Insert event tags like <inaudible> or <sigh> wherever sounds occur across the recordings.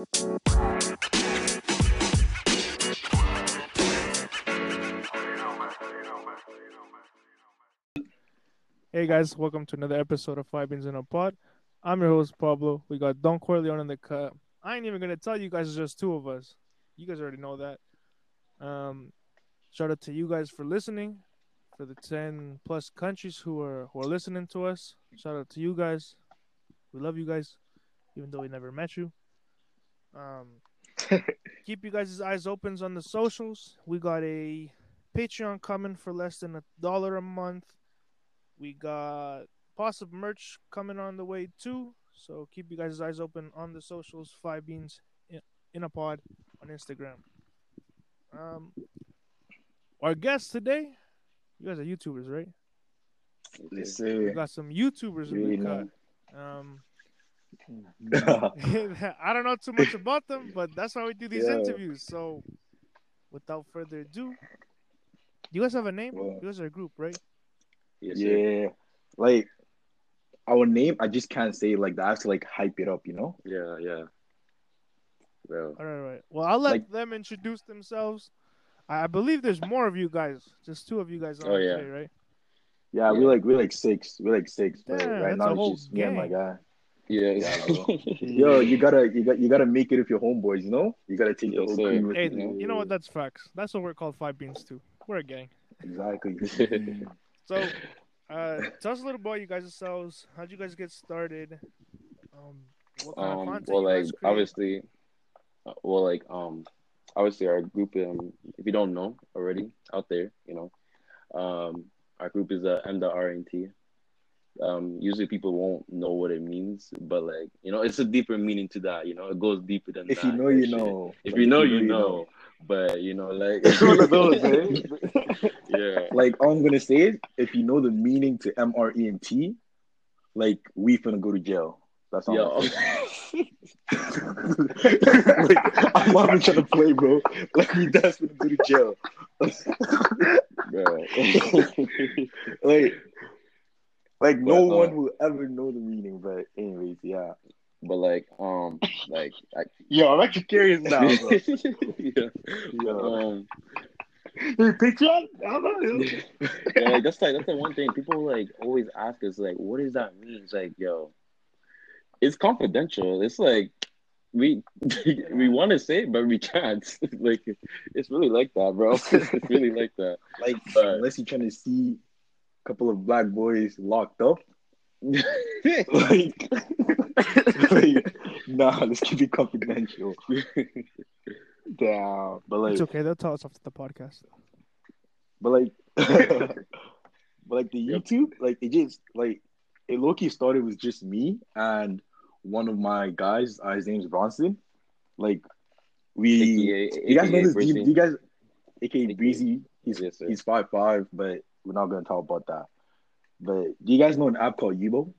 Hey guys, welcome to another episode of Five Beans in a Pod. I'm your host Pablo. We got Don Corleone in the cut. I ain't even gonna tell you guys it's just two of us. You guys already know that. Um, shout out to you guys for listening, for the ten plus countries who are who are listening to us. Shout out to you guys. We love you guys, even though we never met you. Um, <laughs> keep you guys' eyes open on the socials. We got a Patreon coming for less than a dollar a month. We got possible merch coming on the way too. So keep you guys' eyes open on the socials. Five beans in, in a pod on Instagram. Um, our guest today, you guys are YouTubers, right? Yes, We got some YouTubers in the cut. Um, <laughs> <laughs> I don't know too much about them, but that's why we do these Yeah. interviews. So, without further ado, you guys have a name? Well- you guys are a group, right? Yes, sir. yeah, like our name, I just can't say like that. I have to like hype it up, you know. Yeah, yeah. Well, All right, all right. Well, I'll let Like- them introduce themselves. I I believe there's more of you guys. Just two of you guys on Oh, yeah. today, right? Yeah, Yeah. we're like we're like six. We're like six, but Damn, right a now whole it's just me and my guy. Yeah. Yeah. <laughs> Yo, you gotta you got you gotta make it with your homeboys, you know. You gotta take Yes, the whole sir. crew with Hey, you. you know what? That's facts. That's what we're called Five Beans too. We're a gang. Exactly. <laughs> So, uh, tell us a little about you guys yourselves. How'd you guys get started? Um, what kind of um, content well, you like guys obviously, uh, well, like um, obviously our group. Um, if you don't know already out there, you know, um, our group is uh, M the RNT. Um, usually people won't know what it means, but like you know, it's a deeper meaning to that. You know, it goes deeper than If that. you know, you shit. know. If Like, you know, you know. But you know, like It's one of those, eh? <laughs> yeah. Like all I'm gonna say is, if you know the meaning to M R E and T, like we finna go to jail. That's all. Yo. <laughs> Like, I'm not even trying to play, bro. Like we that's finna go to jail. Bro. <laughs> like, like no But, uh, one will ever know the meaning. But anyways, yeah. but like um like I, Yo, I'm actually curious now. Bro. <laughs> yeah. <laughs> Yo. um Hey, Patreon? I don't know. <laughs> yeah, like, that's like that's the one thing people like always ask us like what does that mean? It's like yo, it's confidential. It's like we we want to say it but we can't. like it's really like that, bro. it's really like that. Like, But- unless you're trying to see a couple of black boys locked up, <laughs> like, like nah, let's keep it confidential. Damn, but like, it's okay. They'll tell us after the podcast. but like, <laughs> but like <laughs> the Yep. YouTube, like it just like it low key started with just me and one of my guys. Uh, his name's Bronson. Like we, AKA you guys know AKA this? Do you, do you guys, aka AKA Breezy? He's Yes, he's five five, but we're not gonna talk about that. But do you guys know an app called Yubo?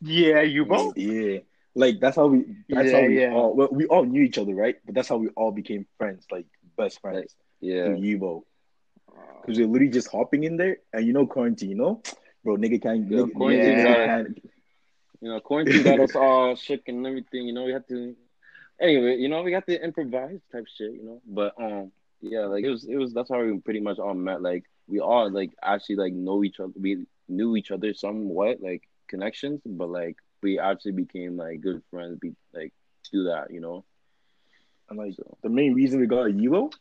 Yeah, Yubo. Yeah, like that's how we. That's Yeah, how we yeah. all. Well, we all knew each other, right? But that's how we all became friends, like best friends. Yeah. Through Yubo, because we're literally just hopping in there, and you know quarantine, you know, bro, nigga can't. Yeah, nigga, quarantine nigga got- can't- You know, quarantine got us <laughs> all shook and everything. You know, we had to. Anyway, you know, we got to improvise type shit. You know, but um, yeah, like it was, it was. That's how we pretty much all met. Like we all like actually like know each other. We knew each other somewhat, like connections, but like we actually became like good friends. Be like do that, you know. And like So the main reason we got a Yubo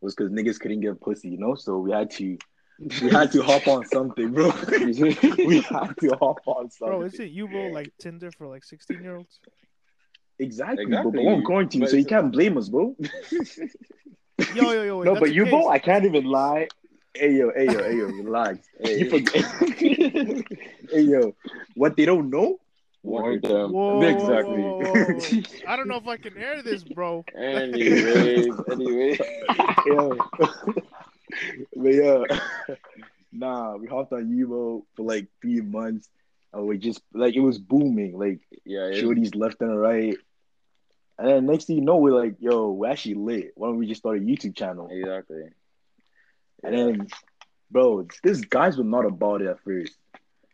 was because niggas couldn't get pussy, you know. So we had to, we had to hop on something, bro. <laughs> <laughs> we had to hop on something. Bro, is it Yubo like Tinder for like 16 year olds? Exactly, Exactly. but we're on quarantine, But so you can't blame us, bro. <laughs> Yo, yo, yo. Wait, No, but the Yubo, I can't even lie. Hey yo, hey yo, hey yo, relax. hey, You forget. hey <laughs> yo, what they don't know? warn them. Whoa, Exactly. whoa, whoa. <laughs> I don't know if I can air this, bro. Anyways, <laughs> anyway. Yo. but yeah, nah, we hopped on Yubo for like three months. And we just like it was booming, like Yeah, it- shorties left and right. And then next thing you know, we're like, yo, we're actually lit. Why don't we just start a YouTube channel? exactly. And then, bro, these guys were not about it at first.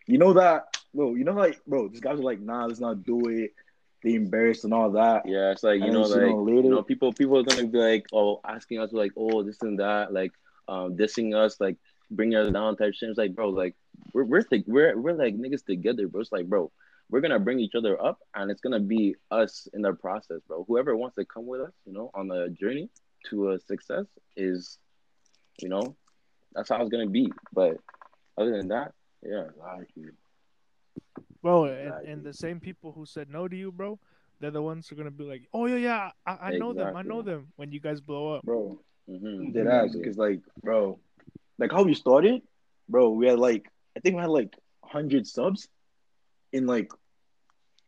You know that, bro. You know, like, bro, these guys were like, nah, let's not do it. they embarrassed and all that. Yeah, it's like you know, like know, you know, people people are gonna be like, oh, asking us like, oh, this and that, like, um, dissing us, like, bringing us down type shit. It's like, bro, like, we're we're th- we're we're like niggas together, bro. It's like, bro, we're gonna bring each other up, and it's gonna be us in the process, bro. Whoever wants to come with us, you know, on the journey to a success is, you know, that's how it's gonna be. But other than that, yeah, Exactly. Bro, and, Exactly. and the same people who said no to you, bro, they're the ones who are gonna be like, "Oh yeah, yeah, I, I know them, I know them." When you guys blow up, Bro, mm-hmm. dead ass. Because like, bro, like how we started, bro, we had like I think we had like hundred subs in like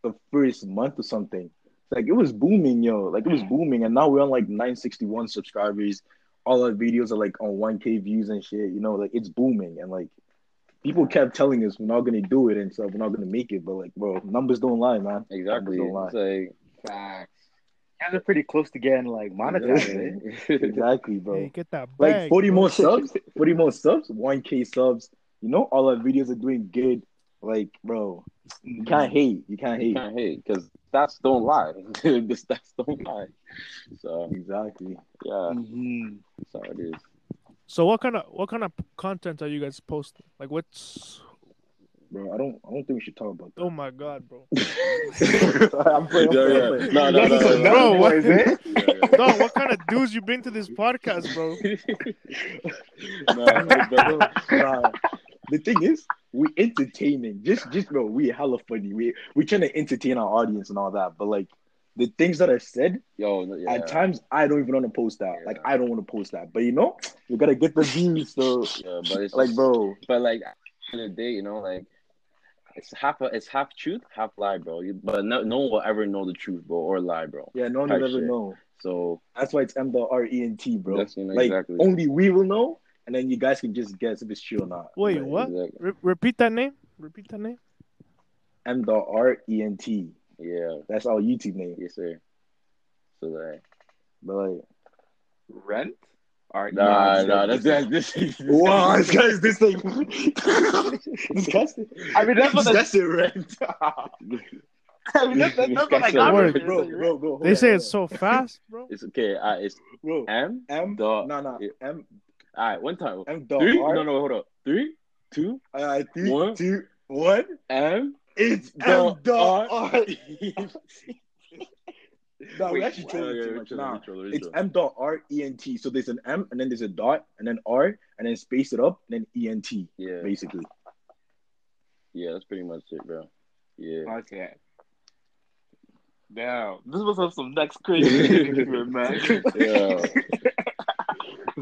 the first month or something. Like it was booming, yo. Like it was booming, and now we're on like 961 subscribers. All our videos are like on 1k views and shit. You know, like it's booming, and like people kept telling us we're not gonna do it and stuff. We're not gonna make it, but like, bro, numbers don't lie, man. exactly. Numbers don't lie. It's like Facts. You guys are pretty close to getting like monetized. eh? <laughs> Exactly, bro. hey, get that like 40 bro. more <laughs> subs 40 more subs 1k subs you know all our videos are doing good like bro you can't hate you can't you hate can't hate because stats don't lie. <laughs> the stats don't lie. So exactly yeah, Mhm. that's how it is. So what kind of what kind of content are you guys posting? Like what's? bro i don't i don't think we should talk about Oh my god, bro! <laughs> i'm playing, I'm Yeah, yeah. I'm. No, no, no, no, no. Bro, what- Boys, eh? Yeah, yeah. Dog, what kind of dudes you bring to this podcast, bro? <laughs> Nah, but- Nah, the thing is we entertaining just just bro we hella funny we we trying to entertain our audience and all that but like the things that are said Yo, yeah, at times i don't even want to post that Yeah. like i don't want to post that but you know you gotta get the views so yeah, but it's like just- bro But like at the the day, you know, like it's half a, it's half truth, half lie, bro. You, but no, no one will ever know the truth, bro, or lie, bro. Yeah, no one will ever know. So That's why it's M dot R E N T, bro. You know, like exactly. only we will know, and then you guys can just guess if it's true or not. Wait, Like, what? exactly. Re- repeat that name. Repeat that name. M dot R E N T. Yeah, That's our YouTube name. yes, sir. So like, But like, Rent? Or nah, this nah, guy- that's that's this. is- <laughs> wow, this guy's this thing. this <laughs> guy's I mean, that's what the, it, rent. <laughs> I mean, that's, that's, that's what I That's got. word, it. bro, bro, bro. They on, say hold it's so fast, bro. It's okay. Uh, it's bro. M. M dot- no no. M All right, one time. M dot Three? R. No, no, hold up. Three, two, Uh, three, One. two, one. M. It's Dot M dot R. R. <laughs> <laughs> No, we actually trolling yeah, too much. troll, Nah, we troll, it's. M dot R E N T. So there's an M and then there's a dot and then R and then space it up and then E N T Yeah, basically. yeah, that's pretty much it, bro. Yeah. Okay. Damn, this was some- some next crazy <laughs> shit, man. Yeah.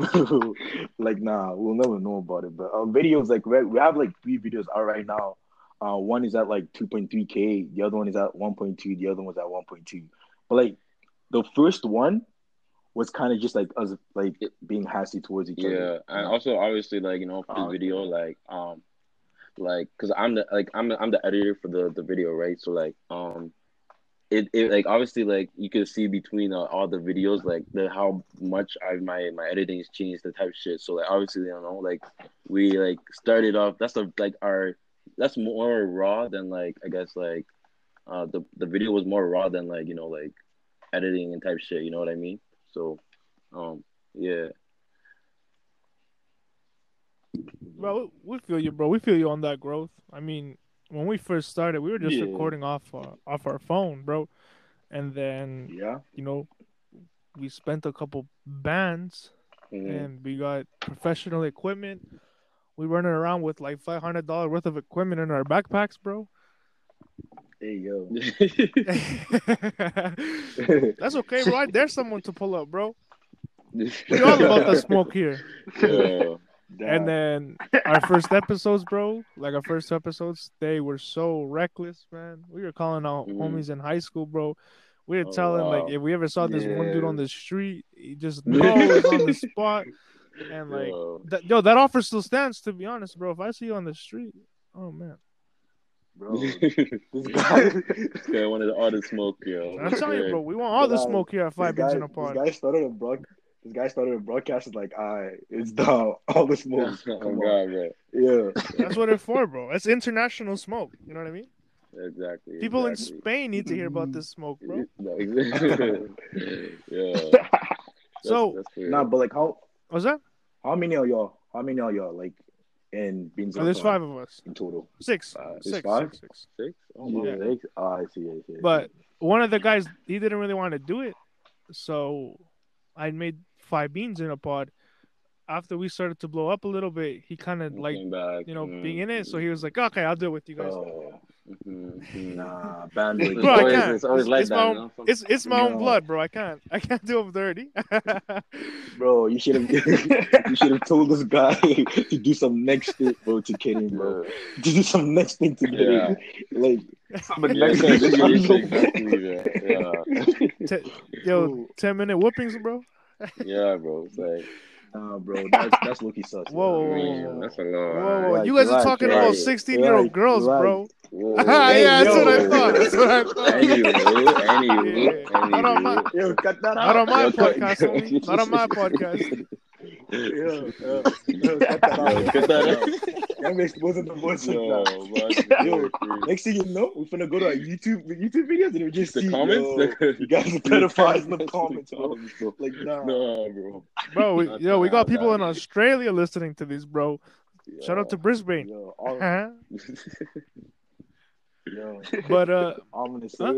<laughs> like nah, we'll never know about it. But our videos like we we have like three videos out right now. Uh, one is at like 2.3k, the other one is at 1.2, the other one one's at 1.2. But like the first one was kind of just like us like being hasty towards each Yeah, other. and also obviously like you know for Oh, this video like um like because I'm the like I'm the, I'm the editor for the the video right so like um it, it like obviously like you can see between uh, all the videos like the how much I my my editing has changed the type shit so like obviously you know like we like started off that's a, like our that's more raw than like I guess like uh the the video was more raw than like you know like editing and type shit you know what I mean so um yeah Bro, we feel you, bro. We feel you on that growth. I mean, when we first started, we were just Yeah. recording off uh, off our phone, bro. And then Yeah. you know, we spent a couple bands Mhm. and we got professional equipment. We running around with like five hundred dollar worth of equipment in our backpacks, bro. Hey yo. <laughs> <laughs> That's okay, bro. Dare someone to pull up, bro. <laughs> We all about the smoke here. Yeah. And then <laughs> our first episodes, bro, like our first episodes, they were so reckless, man. We were calling out Mhm. homies in high school, bro. We were Oh, telling wow. like if we ever saw this one dude on the street, he just <laughs> knows on the spot. And like Yo. that, yo, that offer still stands. To be honest, bro, if I see you on the street, oh man, bro. <laughs> This guy Yeah, one of all the smoke, yo. I'm telling you, bro, we want all the smoke here at Five this in a Pod. This guy started a broad. This guy started a broadcast. Is like, I it's down <laughs> all the <laughs> smoke. Oh Come on, god, bro. yeah. That's what it's for, bro. It's international smoke. You know what I mean? exactly. People in. Spain need to hear about this smoke, bro. No, <laughs> exactly. yeah. So- that's, that's. Nah, but like how What's that? how many are y'all? How many are y'all like in Beans? Oh, there's five of us. in total. Six. Uh, Six, five? six, six. six. Oh my Yeah. God. Six? Oh, I see. I see. I see. But one of the guys, he didn't really want to do it, so I made five beans in a pod. After we started to blow up a little bit, he kind of like back, you know mm, being in it, so he was like, "Okay, I'll deal with you guys." oh, mhm, mhm. nah, bandwagon. <laughs> Bro, I can't. it's always It's, like it's that, my you own, know? Some- it's it's my own blood, bro. I can't. I can't do him dirty. <laughs> Bro, you should have you should have told this guy <laughs> to do some next thing, bro, to get him, bro. To do some next thing to get Yeah. Like some Yeah, next thing yeah, to yeah, get him. exactly, yeah, yeah. Te- yo, ten minute whoopings, bro. Yeah, bro. It's like, <laughs> Nah, bro, <laughs> that's that's lowkey sus. Whoa. I mean, that's a lot. Whoa, whoa, Relax, you guys are relax, talking relax, about sixteen year old relax, girls, relax. bro. Whoa, <laughs> yeah, that's yo. what I thought. That's what I thought. Anyway, anyway, Yeah. anyway. Not on my- Yo, cut that out. Not on my podcast, homie. Not on my podcast. Yo, yo, yo, cut that out. That out. I'm exposing the voice Yo, that. Yo. Next thing you know, we're gonna go to our YouTube YouTube videos and we just The see comments? yo, <laughs> you guys are pedophiles in the comments, bro. bro. Like nah. No, bro. Bro, we, yo, we got people in. Australia listening to this, bro. Shout out to Brisbane. Yo, <laughs> all, Huh? <laughs> yo, But uh, I'm gonna say Huh?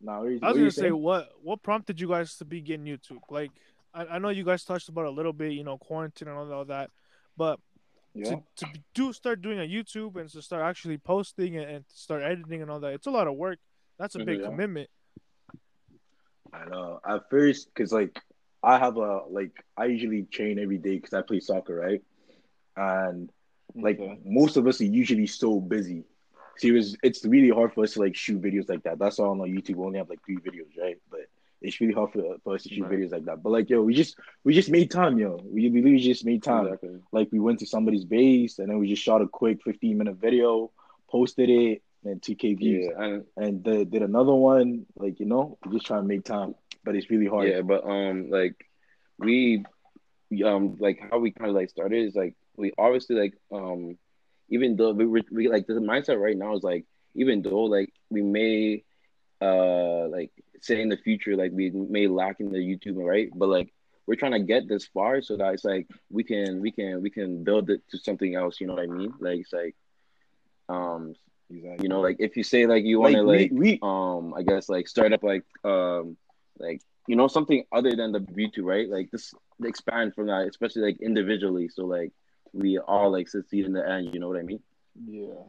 nah, what you- I was what gonna say, saying? what what prompted you guys to begin YouTube? Like, I, I know you guys touched about a little bit, you know, quarantine and all, that, but Yeah. to, to do start doing a YouTube and to start actually posting and, and start editing and all that, it's a lot of work. That's a big Mhm. Yeah. commitment. I know. At first, cause like I have a like I usually train every day because I play soccer, right? And like Okay. most of us are usually so busy. See, it was, it's really hard for us to like shoot videos like that. That's all on YouTube we only have like three videos, right? But it's really hard for, for us to shoot Right. videos like that. But like yo, we just we just made time, yo. We, we literally just made time. Exactly. Like we went to somebody's base and then we just shot a quick 15 minute video, posted it, and 2k views. Yeah, and And the, did another one, like you know, we just try to make time. But it's really hard. yeah, but um, like we, we, um, like how we kind of like started is like we obviously like um, even though we were we like the mindset right now is like even though like we may uh like say in the future like we may lack in the YouTube right, but like we're trying to get this far so that it's like we can we can we can build it to something else. You know what I mean? Like it's like um Exactly. you know like if you say like you want like, to like we, we um I guess like start up like um like you know something other than the YouTube, right? Like this expand from that, especially like individually. So like we all like succeed in the end. You know what I mean? yeah.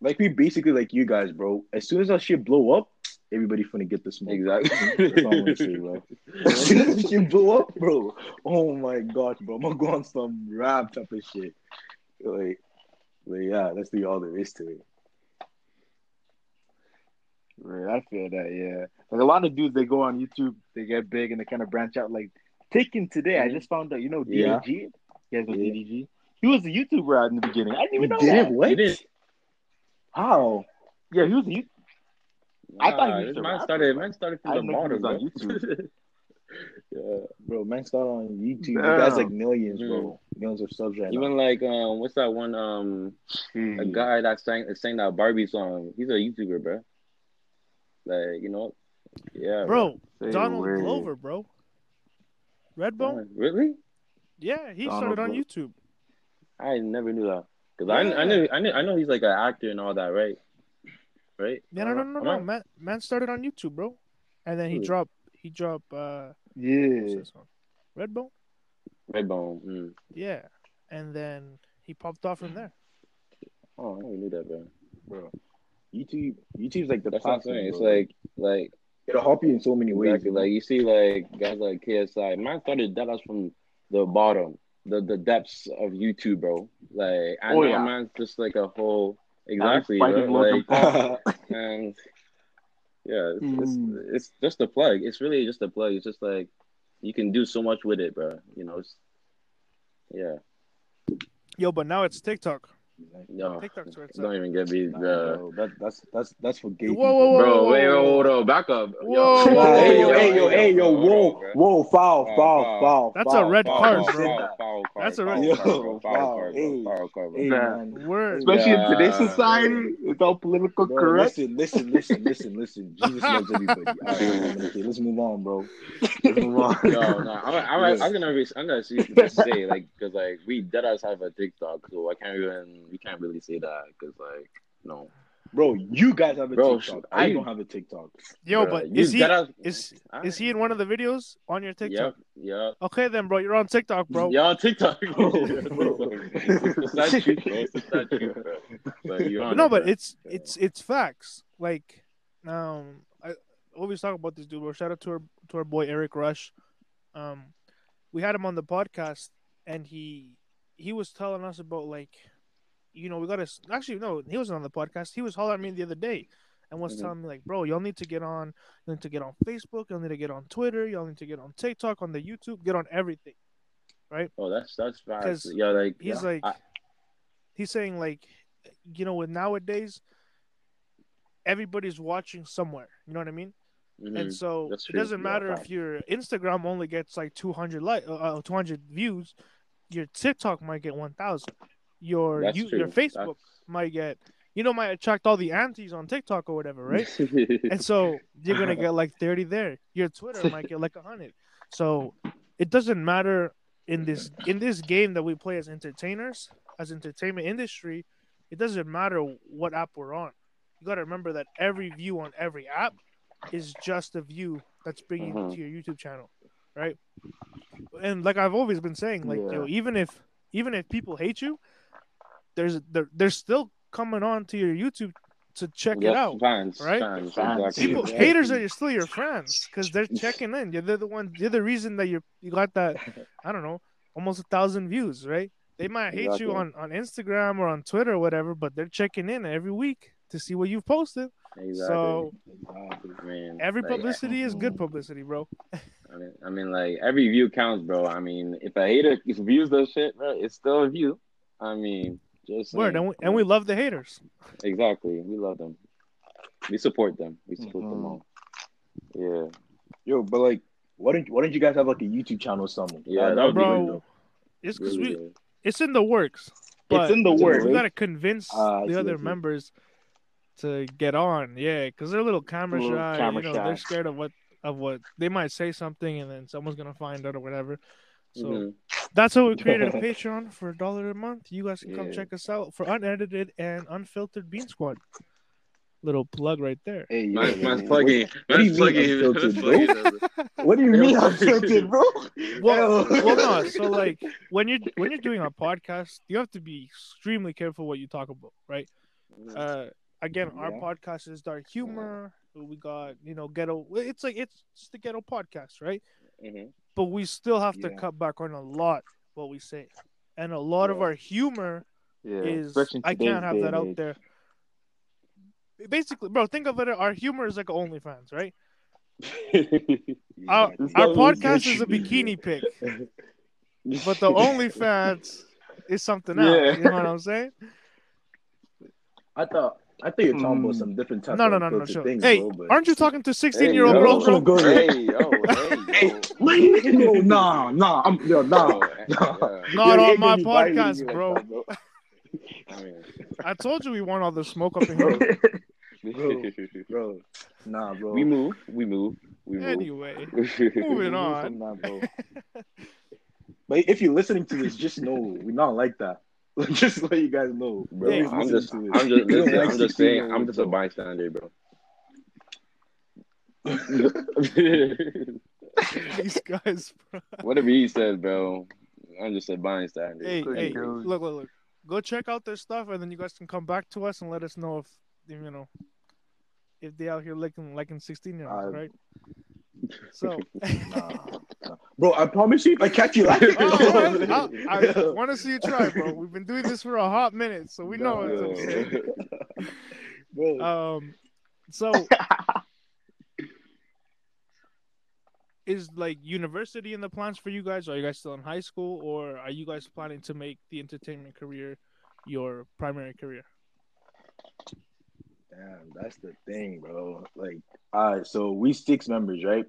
Like we basically like you guys, bro. As soon as that shit blow up, everybody finna get the smoke. Exactly. <laughs> That's all I'm gonna say, bro. <laughs> As soon as that shit blow up, bro. Oh my gosh, bro. I'm gonna go on some rap type of shit. Like, but yeah, that's the all there is to it. Right, I feel that. Yeah, like a lot of dudes, they go on YouTube, they get big, and they kind of branch out. Like Taken today, I Mhm. just found out. You know, Yeah. DDG. You guys know Yeah. DDG? He was a YouTuber out in the beginning. I didn't even know did that. What? How? Yeah, he was a YouTuber. I thought he Nah, was this a man started bro. man started I from the didn't bottom, on. YouTube. <laughs> yeah. Bro, man started on YouTube. You guys like millions, bro. Millions of subs right Even now. like um, what's that one um a guy that sang sang that Barbie song? He's a YouTuber, bro. Like you know, yeah, Bro, Say Donald word. Glover, bro. Redbone? Really? Yeah, he Donald started on Glover. YouTube. I never knew that. Cause I, I knew I knew I know he's like an actor and all that, right? Right? Yeah, no, no, no, Am no. Man, man started on YouTube, bro. And then he Really? dropped, he dropped, uh, what's Yeah. this? Redbone? Redbone. Mm. Yeah. And then he popped off from there. Oh, I never knew that, bro. Bro. YouTube YouTube's like the That's what I'm platform. saying. It's bro. like like it'll help you in so many ways. exactly like you see like guys like KSI. Man started that us from the bottom, the the depths of YouTube, bro. Like I Oh, know yeah. man's just like a whole Now he's exactly, fighting bro. Logan Like Paul. <laughs> and yeah, it's, Mm. it's it's just a plug. It's really just a plug. It's just like you can do so much with it, bro. You know, it's yeah. Yo, but now it's TikTok. Yo, TikTok's where don't even get me, Nah, bro. bro, that, that's that's that's for gay Whoa, people. whoa, whoa, Bro, whoa, wait, whoa, whoa, whoa. whoa, back up. Whoa, Yo, Nah, hey yo, whoa, hey yo, hey yo, hold on, whoa, bro. whoa, foul, Foul, foul, foul. foul. That's foul, a red foul, card, foul, bro. foul. Foul, foul card, That's a foul red Yo, card, bro. Foul wow, card, hey, bro. Foul card, bro. Hey, Nah. man. Word. Especially in today's Yeah, society, it's all political Bro, correct. listen, listen, listen, listen, listen. Jesus <laughs> loves everybody. All right, okay, let's move on, bro. Let's move on. Yo, no, I'm, I'm, I'm gonna, I'm gonna see what to say, like, cause like we dead ass have a TikTok, so I can't even, we can't really say that, cause like, no, Bro, you guys have a Bro, TikTok. are I don't have a TikTok. Yo, Bruh, but is he dead ass- is Alright. is he in one of the videos on your TikTok? Yep, yep. Okay, then, bro, you're on TikTok, bro. You're on TikTok, <laughs> <laughs> Bro, bro. bro. It's not truth, bro. It's not truth, bro. But you're on no, it, but bro. it's it's it's facts. Like, um, I always talk about this dude. Bro, shout out to our to our boy Eric Rush. Um, we had him on the podcast, and he he was telling us about like, you know, we got to actually no, he wasn't on the podcast. He was hollering at me the other day, and was Mhm. telling me like, bro, y'all need to get on, you need to get on Facebook, y'all need to get on Twitter, y'all need to get on TikTok, on the YouTube, get on everything. Right? Oh, that's that's fast. 'Cause Yeah, like He's yeah, like, I- he's saying like, you know, with nowadays, everybody's watching somewhere. You know what I mean? mhm. And so That's it true. doesn't matter fact. if your Instagram only gets like 200 like uh, uh, 200 views, your TikTok might get 1,000. Your you, your Facebook might get, you know, might attract all the aunties on TikTok or whatever, right? <laughs> and so you're gonna get like 30 there. Your Twitter might get like 100. So it doesn't matter in this in this game that we play as entertainers, as entertainment industry. It doesn't matter what app we're on. You got to remember that every view on every app is just a view that's bringing you Mhm. to your YouTube channel, right? And like I've always been saying, like yo, even if even if people hate you, there's they're, they're still coming on to your YouTube to check Yes, it out. Fans, right? Fans, Fans. exactly. People, Yeah. haters are still your friends because they're <laughs> checking in. You're they're the one. You're the reason that you you got that. I don't know, almost a thousand views, right? They might hate Exactly. you on on Instagram or on Twitter or whatever, but they're checking in every week to see what you've posted. Exactly. So I mean, every like, publicity is good publicity, bro. I mean, I mean, like every view counts, bro. I mean, if a hater views those shit, bro, it's still a view. I mean, just Word, saying, and we, and we love the haters. exactly. We love them. We support them. We support them Mhm. all. Yeah, Yo, but like, why don't why don't you guys have like a YouTube channel or something? Yeah, that, that would be Bro, good, it's because really we good. it's in the works. But It's in the It's in the works. we gotta convince I the see, other members to get on. Yeah, because they're a little camera Little shy. camera you know, they're scared of what of what they might say something and then someone's gonna find out or whatever. So Mhm. that's how we created a <laughs> Patreon for a dollar a month. You guys can come Yeah. check us out for unedited and unfiltered Bean Squad. Little plug right there. Hey, yo, Man's, man's what- plugging. what do you Man's mean plugging. unfiltered, bro? What do you mean <laughs> unfiltered, bro? Well, well, no. So <laughs> like when you're when you're doing a podcast, you have to be extremely careful what you talk about, right? Uh, again, our podcast is dark humor. We got you know ghetto. It's like it's just the ghetto podcast, right? Mhm. But we still have to cut back on a lot what we say, and a lot of our humor Yeah, is I can't have that and out age. there. Basically, bro, think of it. Our humor is like OnlyFans, right? <laughs> Our, our podcast is a bikini pic, <laughs> but the OnlyFans is something else. Yeah. You know what I'm saying? I thought I thought you were talking about Mm. some different type No, of no, no, no, sure. things, Hey, bro. But aren't you talking to 16 year old yo. girls, bro? Go. <laughs> Hey, yo, hey, yo. no, nah, nah, I'm yo, nah, nah. yeah. <laughs> Not Yo, you on my gonna be violating podcast, me like bro. that, bro. <laughs> I mean, I told you we want all the smoke up in here. Bro. Bro, nah, bro. we move, we move, we move. Anyway, moving on. that, bro. But if you're listening to this, just know we're not like that. <laughs> just let you guys know, bro. Hey, Who's I'm just. I'm just, We don't listen, like I'm just saying, I'm just a bro. bystander, bro. <laughs> These guys, bro. Whatever he said, bro. I'm just a bystander. Hey, Good hey, look, look, look. Go check out their stuff, and then you guys can come back to us and let us know if you know if they out here liking liking 16 year olds, right? So, <laughs> Nah, nah. Bro, I promise you, if I catch you <laughs> laughing, Oh, I, I want to see you try, bro. We've been doing this for a hot minute, so we know No, saying. <laughs> bro. Um, so is like university in the plans for you guys? Are you guys still in high school, or are you guys planning to make the entertainment career your primary career? Damn, that's the thing, bro. Like, all right, so we six members, right?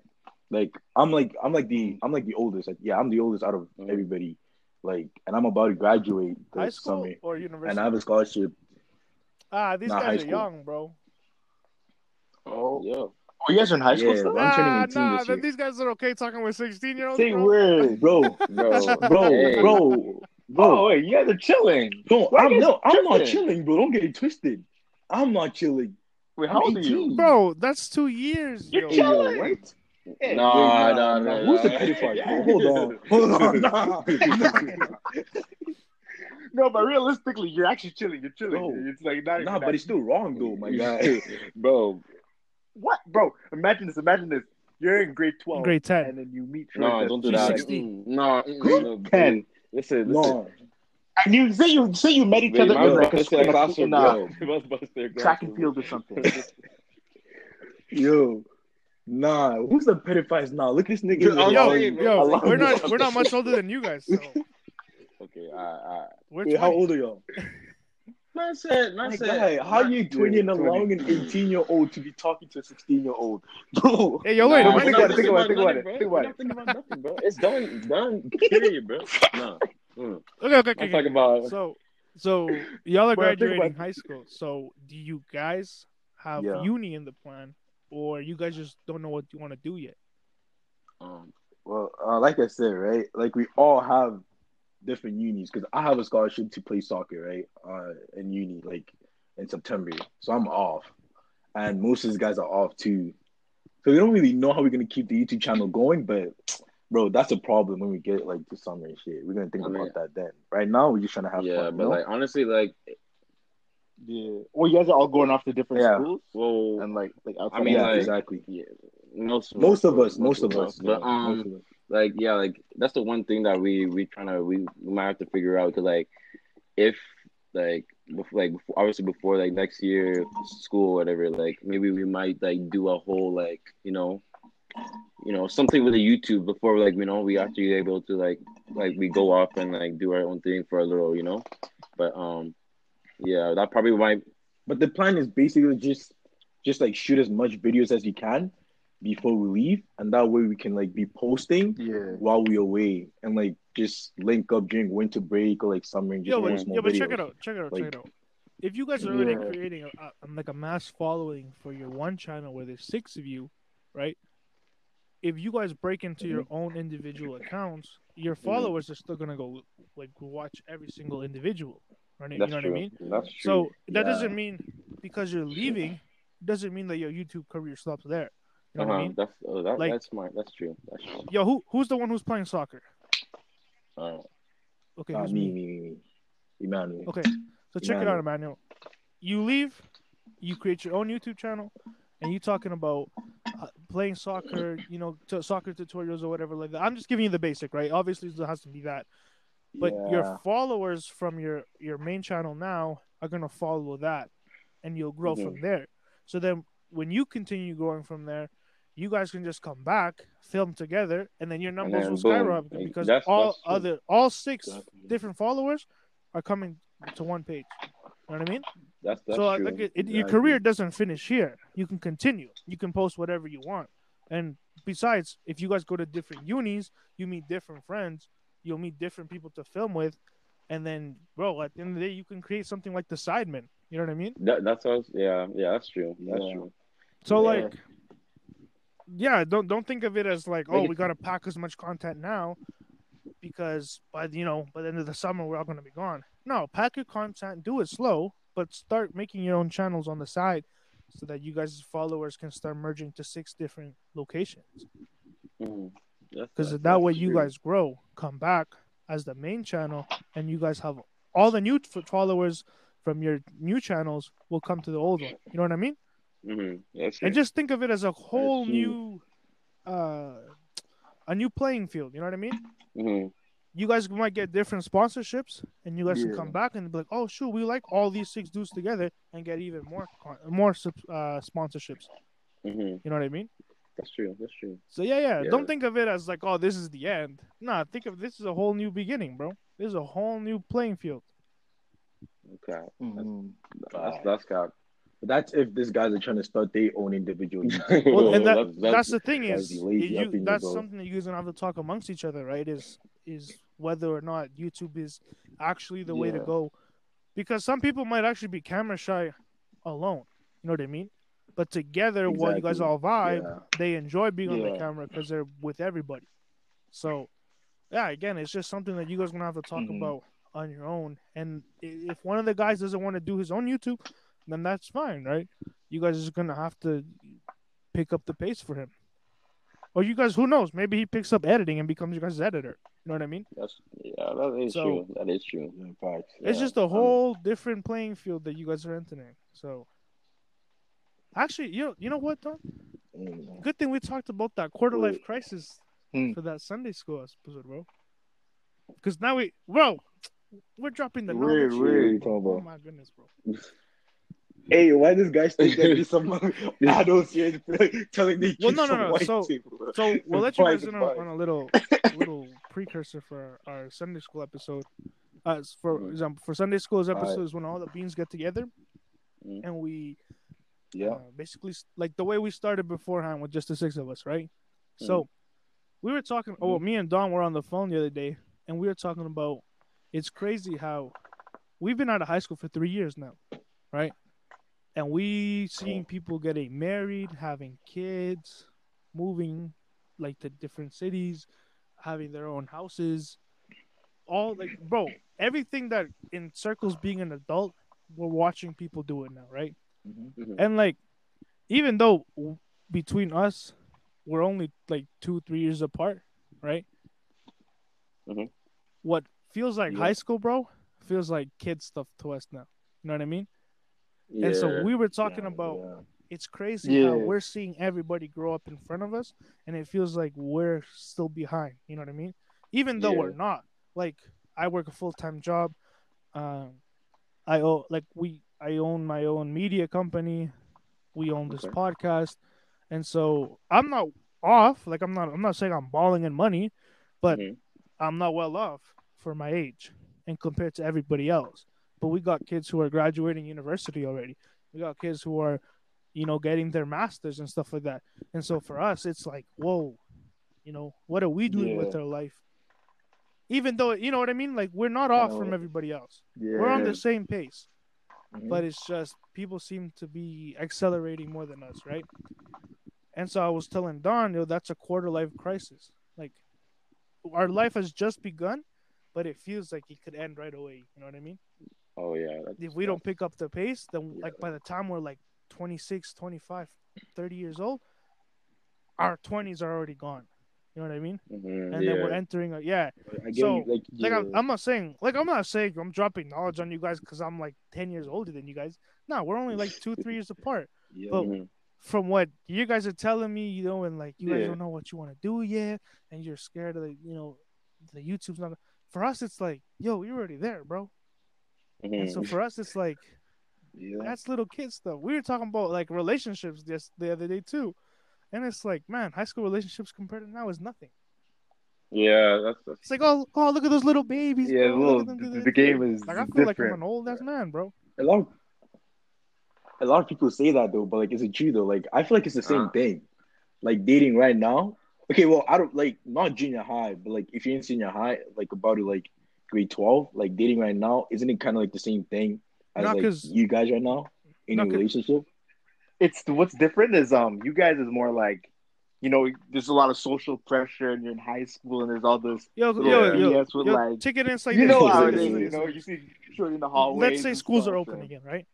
Like, I'm like, I'm like the, I'm like the oldest. Like, yeah, I'm the oldest out of Mhm. everybody. Like, and I'm about to graduate High this school summer, or university? and I have a scholarship. ah, these Nah, high guys are school. young, bro. Oh, Yeah. oh, you guys are in high school Yeah, still? I'm turning Nah, 18 nah, this year. these guys are okay talking with 16 year olds. Say bro. word. <laughs> Bro, Bro, bro, Hey. bro. Oh, wait, you guys are chilling. No, Why I'm you guys no, I'm not chilling, bro. Don't get it twisted. I'm not chilling. Wait, how old are you? Bro, that's two years. You're yo. Chilling. what? Hey, Nah, Wait, nah, nah, Who's the nah. pedophile? <laughs> bro? Hold on, hold on. Nah, <laughs> No, but realistically, you're actually chilling. You're chilling. Bro. It's like not nah, but it's still wrong though, my guy. <laughs> bro. What, bro? Imagine this. Imagine this. You're in grade twelve, Grade 10. and then you meet. No, Troy don't do that. 16. Mm, No, mm, Grade no, 10. Listen, listen. No, And you say you say you met each Wait, other my in like bus a, their in a, classroom, in a bro. My bus their track and classroom. field or something. <laughs> yo, nah. Who's the pedophile now? Look at this nigga. Oh, yo, Yo, Hey, yo, we're not we're not much older than you guys. So <laughs> Okay, alright, alright. we're Wait, how old are y'all? Man said, man My said, guy, how you 20 and 20. allowing an 18 year old to be talking to a 16 year old? <laughs> Bro, Hey, yo, wait, Nah, but my think about it, think about it, think about it, think about it. not about nothing, bro. It's done, done. Period, bro. No. Mm. okay, okay, I'm okay. talking about. So, so y'all are Well, graduating about- high school. So, do you guys have Yeah. uni in the plan, or you guys just don't know what you want to do yet? Um, well, uh, like I said, right? Like we all have different unis because I have a scholarship to play soccer, right? Uh, in uni, like in September, so I'm off, and most of these guys are off too. So we don't really know how we're gonna keep the YouTube channel going, but bro, that's a problem when we get like to summer and shit. We're gonna think I mean- about that then. Right now, we're just trying to have yeah, fun. but you know? like honestly, like, Yeah. Well, you guys are all going off to different Yeah. schools well, and like like outside. I mean, yeah, like- exactly. yeah, most Most of us, most of us, but um, us. like yeah, like that's the one thing that we we trying to we, we might have to figure out because like if like before, like before, obviously before like next year school or whatever like maybe we might like do a whole like you know you know something with the YouTube before like you know we actually able to like like we go up and like do our own thing for a little you know but um yeah that probably might But the plan is basically just just like shoot as much videos as you can before we leave, and that way we can like be posting Yeah. while we away and like just link up during winter break or like summer and just Yo, post but, more yo, but videos. check it out, check it out, check it out. If you guys are already Yeah. creating a, a, like a mass following for your one channel where there's six of you, right? If you guys break into your own individual <laughs> accounts, your followers are still gonna go like watch every single individual. Right? You know that's what I mean? that's true So that Yeah. doesn't mean because you're leaving doesn't mean that your YouTube career stops there. You know what uh-huh. I mean? that's uh, that, Like- that's smart that's true that's true Yo, who who's the one who's playing soccer? uh, Okay, who's me, me? me, me, me. Emmanuel. Okay, so check it out, Emmanuel. You leave, you create your own YouTube channel, and you talking about uh, playing soccer, you know, t- soccer tutorials or whatever like that. I'm just giving you the basic, right? Obviously, it has to be that, but yeah. your followers from your your main channel now are gonna follow that, and you'll grow Mhm. from there. So then, when you continue growing from there, you guys can just come back, film together, and then your numbers then will skyrocket Like, because all other all six different followers are coming to one page. You know what I mean? that's that's so true like it, it- your career doesn't finish here. You can continue. You can post whatever you want. And besides, if you guys go to different unis, you meet different friends. You'll meet different people to film with, and then, bro, at the end of the day, you can create something like the Sidemen. You know what I mean? That, that's us. Yeah, yeah, that's true. That's Yeah. true. So Yeah. like, yeah, don't don't think of it as like, oh, we gotta pack as much content now, because by the- you know by the end of the summer we're all gonna be gone. No, pack your content, do it slow, but start making your own channels on the side, so that you guys' followers can start merging to six different locations. Mhm. Because that's- that way that's you guys grow, come back as the main channel, and you guys have all the new followers from your new channels will come to the old one. You know what I mean? Mhm. And true. just think of it as a whole new uh a new playing field you know what i mean Mhm. You guys might get different sponsorships and you guys can come back and be like oh shoot we like all these six dudes together and get even more more uh sponsorships Mhm. you know what i mean That's true. That's true. so yeah, yeah Yeah. don't think of it as like oh this is the end nah think of this is a whole new beginning bro this is a whole new playing field Okay, Mhm. that's that's cap. But that's if these guys are trying to start their own individual. <laughs> Well, and that, That's- that's, that's- the thing is, be lazy, you- that's something that you guys gonna have to talk amongst each other, right? Is is whether or not YouTube is actually the way to go, because some people might actually be camera shy alone. You know what I mean? But together, while you guys all vibe, Yeah. they enjoy being on the camera because they're with everybody. So, yeah, again, it's just something that you guys gonna have to talk Mm-hmm. Mhm. about on your own. And if one of the guys doesn't want to do his own YouTube, then that's fine, right? You guys are gonna have to pick up the pace for him. Or you guys, who knows? Maybe he picks up editing and becomes you guys' editor. You know what I mean? That's yeah, that is So- true. That is true. Yeah, facts. it's just a I'm- whole different playing field that you guys are entering. So, actually, you know, you know what though? Mm. Good thing we talked about that quarter life crisis Hmm. for that Sunday school episode, bro. Because now we, bro, we're dropping the Weird, knowledge. weird. here, bro. Talking Oh my goodness, bro. <laughs> Hey, why this guy think that he's some adults here telling the Well, kids no, no, some no. white So- thing? So we'll let you Why guys the in on, on a little little precursor for our, our Sunday school episode. Uh, for example, for Sunday school's Alright. episode is when all the beans get together Mhm. and we Yeah. uh, basically like the way we started beforehand with just the six of us, right? So we were talking. Oh, me and Don were on the phone the other day, and we were talking about. It's crazy how we've been out of high school for three years now, right? And we seeing people getting married, having kids, moving like to different cities, having their own houses, all like bro, everything that encircles being an adult, we're watching people do it now, right? Mhm. And like, even though w- between us, we're only like two, three years apart, right? Mhm. What feels like Yeah. high school, bro, feels like kid stuff to us now. You know what I mean? Yeah. And so we were talking Yeah, about yeah. it's crazy how we're seeing everybody grow up in front of us, and it feels like we're still behind. You know what I mean? Even though we're not. Like I work a full time job. Um, I own like we I own my own media company. We own this Okay. podcast, and so I'm not off. Like I'm not. I'm not saying I'm balling in money, but Mhm. I'm not well off for my age and compared to everybody else. But we got kids who are graduating university already. We got kids who are, you know, getting their masters and stuff like that. And so for us, it's like, whoa, you know, what are we doing with our life? Even though, you know what I mean? Like we're not off from everybody else. Yeah. We're on the same pace, Mhm. but it's just people seem to be accelerating more than us, right? And so I was telling Don, yo, that's a quarter life crisis. Like our life has just begun, but it feels like it could end right away. You know what I mean? Oh yeah. That's, If we don't pick up the pace, then Yeah. like by the time we're like 26, 25, 30 years old, our 20s are already gone. You know what I mean? Mhm, And yeah. then we're entering a yeah. So, you. Like, Like I'm. I'm not saying like I'm not saying I'm dropping knowledge on you guys because I'm like 10 years older than you guys. No, we're only like two, three years <laughs> apart. yeah. but- Mhm. From what you guys are telling me, you know, and like you guys don't know what you want to do yet, and you're scared of the, you know, the YouTube's not. For us, it's like, yo, you're already there, bro. And so Mhm. for us, it's like yeah. that's little kid stuff. We were talking about like relationships just the other day too, and it's like, man, high school relationships compared to now is nothing. Yeah, that's, that's It's like, oh, oh, look at those little babies. Yeah, bro. the, Look little, the, the game is Like I feel like I'm an old ass man, bro. a lot of, a lot of people say that though, but like, is it true though? Like, I feel like it's the same Uh. thing. Like dating right now. Okay, well, I don't like not junior high, but like if you're in senior high, like about it, like grade twelve, like dating right now, isn't it kind of like the same thing as Not like 'cause- you guys right now in a relationship? It's what's different is um you guys is more like you know there's a lot of social pressure and you're in high school and there's all this Yo, yo, yo, BS with yo, like take it in like you know how it it in is like you this. know you see shorty in the hallway. Let's say schools are open again, right?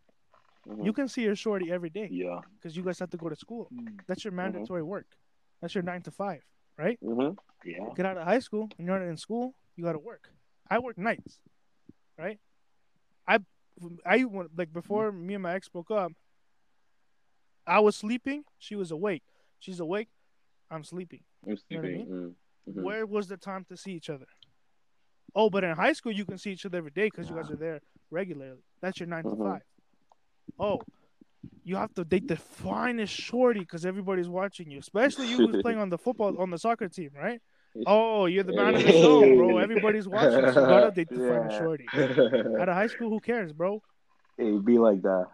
Mhm. You can see your shorty every day Yeah. because you guys have to go to school. Mm. That's your mandatory work. That's your nine to five, right? Mhm. Yeah. Get out of high school and you're not in school. You got to work. I work nights, right? I, I like before me and my ex broke up. I was sleeping. She was awake. She's awake. I'm sleeping. I'm You know I sleeping. Mhm. Mhm. Where was the time to see each other? Oh, but in high school you can see each other every day because you guys are there regularly. That's your 9 to Mhm. five. Oh, you have to date the finest shorty because everybody's watching you, especially you who's playing <laughs> on the football on the soccer team, right? Oh, you're the man of the show, bro. Everybody's watching. So you gotta date the find <laughs> a shorty. Out of high school, who cares, bro? It'd be like that.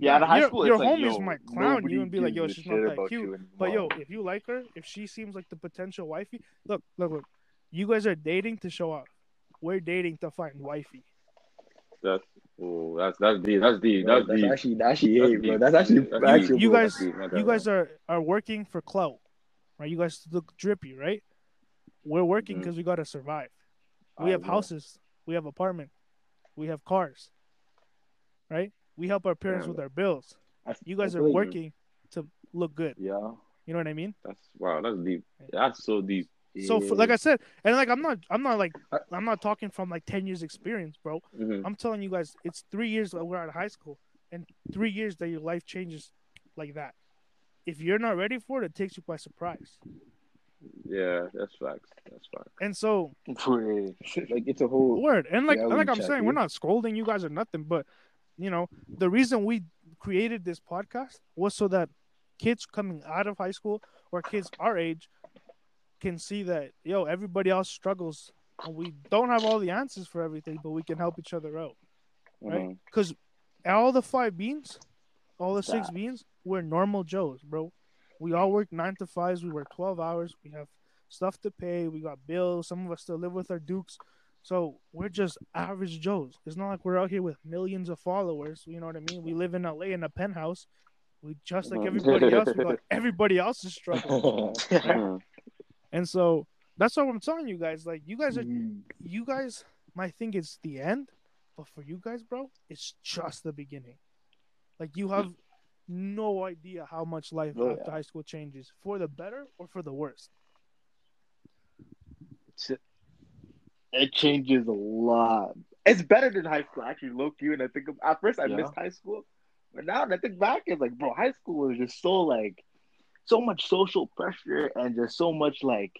Yeah, out of high Your- school, your it's like, homies yo, might clown you nobody and be like, yo, she's not that cute. But yo, if you like her, if she seems like the potential wifey, look, look, look. You guys are dating to show off. We're dating to find wifey. That's oh, that's that's deep. That's deep. Bro, That's deep. actually that's actually That's it, bro. That's actually That's actually deep. You guys- That's deep. You guys are are working for clout, right? You guys look drippy, right? We're working because we gotta survive. We I have houses, we have apartment, we have cars, right? We help our parents Yeah. with our bills. I- You guys are feel you. working to look good. Yeah. You know what I mean? That's wow. That's deep. That's so deep. So, for, like I said, and like I'm not, I'm not like, I'm not talking from like ten years experience, bro. Mhm. I'm telling you guys, it's three years that we're out of high school, and three years that your life changes like that. If you're not ready for it, it takes you by surprise. Yeah, that's facts. That's facts. And so, <laughs> like it's a whole word, and like, Yeah, and like I'm check saying, you. we're not scolding you guys or nothing, but you know, the reason we created this podcast was so that kids coming out of high school or kids our age can see that yo, everybody else struggles, and we don't have all the answers for everything, but we can help each other out. Right? Mhm. Because all the five beans, all the six beans, we're normal Joes, bro. We all work nine to fives. We work twelve hours. We have stuff to pay. We got bills. Some of us still live with our dukes. So we're just average Joes. It's not like we're out here with millions of followers. You know what I mean? We live in LA in a penthouse. We just like everybody else. We got <laughs> everybody else's struggle. <laughs> And so that's what I'm telling you guys. Like you guys are Mhm. you guys might think it's the end, but for you guys, bro, it's just the beginning. Like you have no idea how much life Oh, after yeah. high school changes for the better or for the worse. it changes a lot. It's better than high school, actually, low key. And I think of, at first I Yeah. missed high school, but now that I think back, it's like, bro, high school was just so like, so much social pressure and just so much like,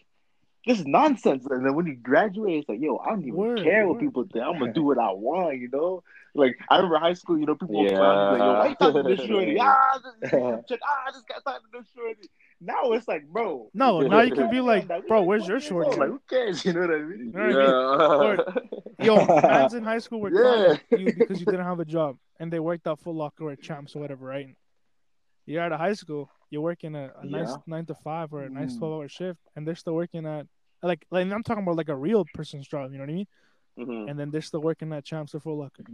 this is nonsense. And then when you graduate, it's like, yo, I don't even Word, care what people think. I'm gonna do what I want, you know. Like I remember high school, you know, people would Yeah. clown you, like, yo, why you talking to this shorty? <laughs> Ah, this, this chick, ah, this guy talking to this shorty. Now it's like, bro, No, now you can be like, bro, where's your years shorty? Like, who cares? <laughs> You know what I mean? You know what I mean? Yeah. Yo, man's in high school were <laughs> Yeah. clowning you because you didn't have a job and they worked out Foot Locker or Champs or whatever, right? You're out of high school, you're working a, a nice nine to five or a nice Mm. twelve hour shift, and they're still working at like like I'm talking about like a real person's job, you know what I mean? Mhm. And then they're still working at Champs or Foot Locker.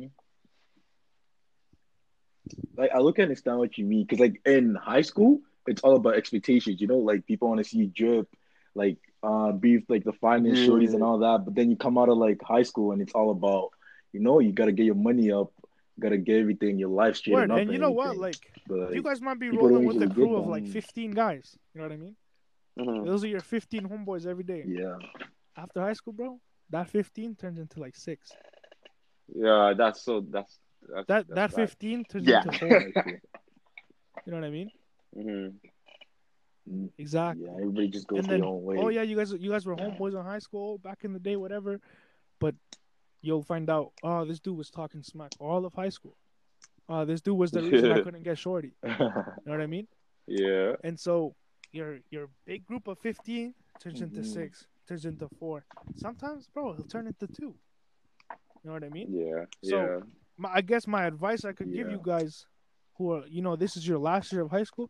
like I look and understand what you mean because like in high school it's all about expectations you know like people want to see you drip like uh be like the finest Yeah. shorties and all that but then you come out of like high school and it's all about you know you got to get your money up you got to get everything your life straight Word, up and you know what? Like but you guys might be rolling with a crew of like 15 guys. You know what I mean? Mhm. Those are your 15 homeboys every day. yeah After high school, bro, that 15 turns into like six. Yeah, that's so. That's that's That that's that facts. 15 turns Yeah. into four. <laughs> You know what I mean? Mhm. Exactly. yeah everybody just goes And their then, own way oh yeah, you guys you guys were homeboys in high school back in the day, whatever. But you'll find out, oh, this dude was talking smack all of high school. Uh, this dude was the reason I <laughs> couldn't get shorty. You know what I mean? <laughs> Yeah. And so your your big group of fifteen turns into Mhm. six, turns into four. Sometimes, bro, it'll turn into two. You know what I mean? Yeah. So- yeah. My, I guess my advice I could give you guys, who are you know this is your last year of high school.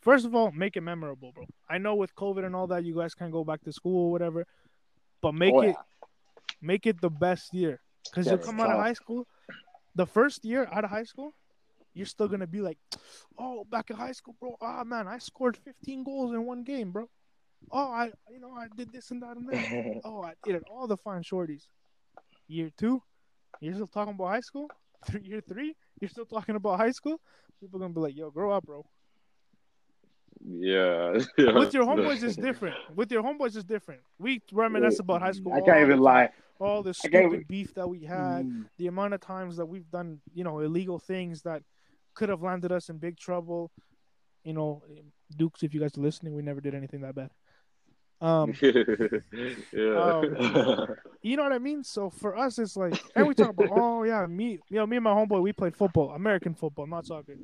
First of all, make it memorable, bro. I know with COVID and all that, you guys can't go back to school or whatever, but make Oh, it yeah. make it the best year because you'll That's come out of high school. The first year out of high school, you're still gonna be like, oh, back in high school, bro. Ah, man, I scored 15 goals in one game, bro. Oh, I, you know, I did this and that and that. <laughs> oh, I did it. All the fine shorties. Year two, you're still talking about high school. <laughs> Three, year three, you're still talking about high school. People gonna be like, yo, grow up, bro. Yeah. yeah. <laughs> With your homeboys is different. With your homeboys is different. We reminisce about high school. I can't even lie. All the stupid beef that we had. Mm. the amount of times that we've done, you know, illegal things that could have landed us in big trouble. You know, Dukes, if you guys are listening, we never did anything that bad. Um, <laughs> yeah. you know what I mean? So for us, it's like, and we talk about, <laughs> oh yeah, me, you know, me and my homeboy, we played football, American football, not soccer,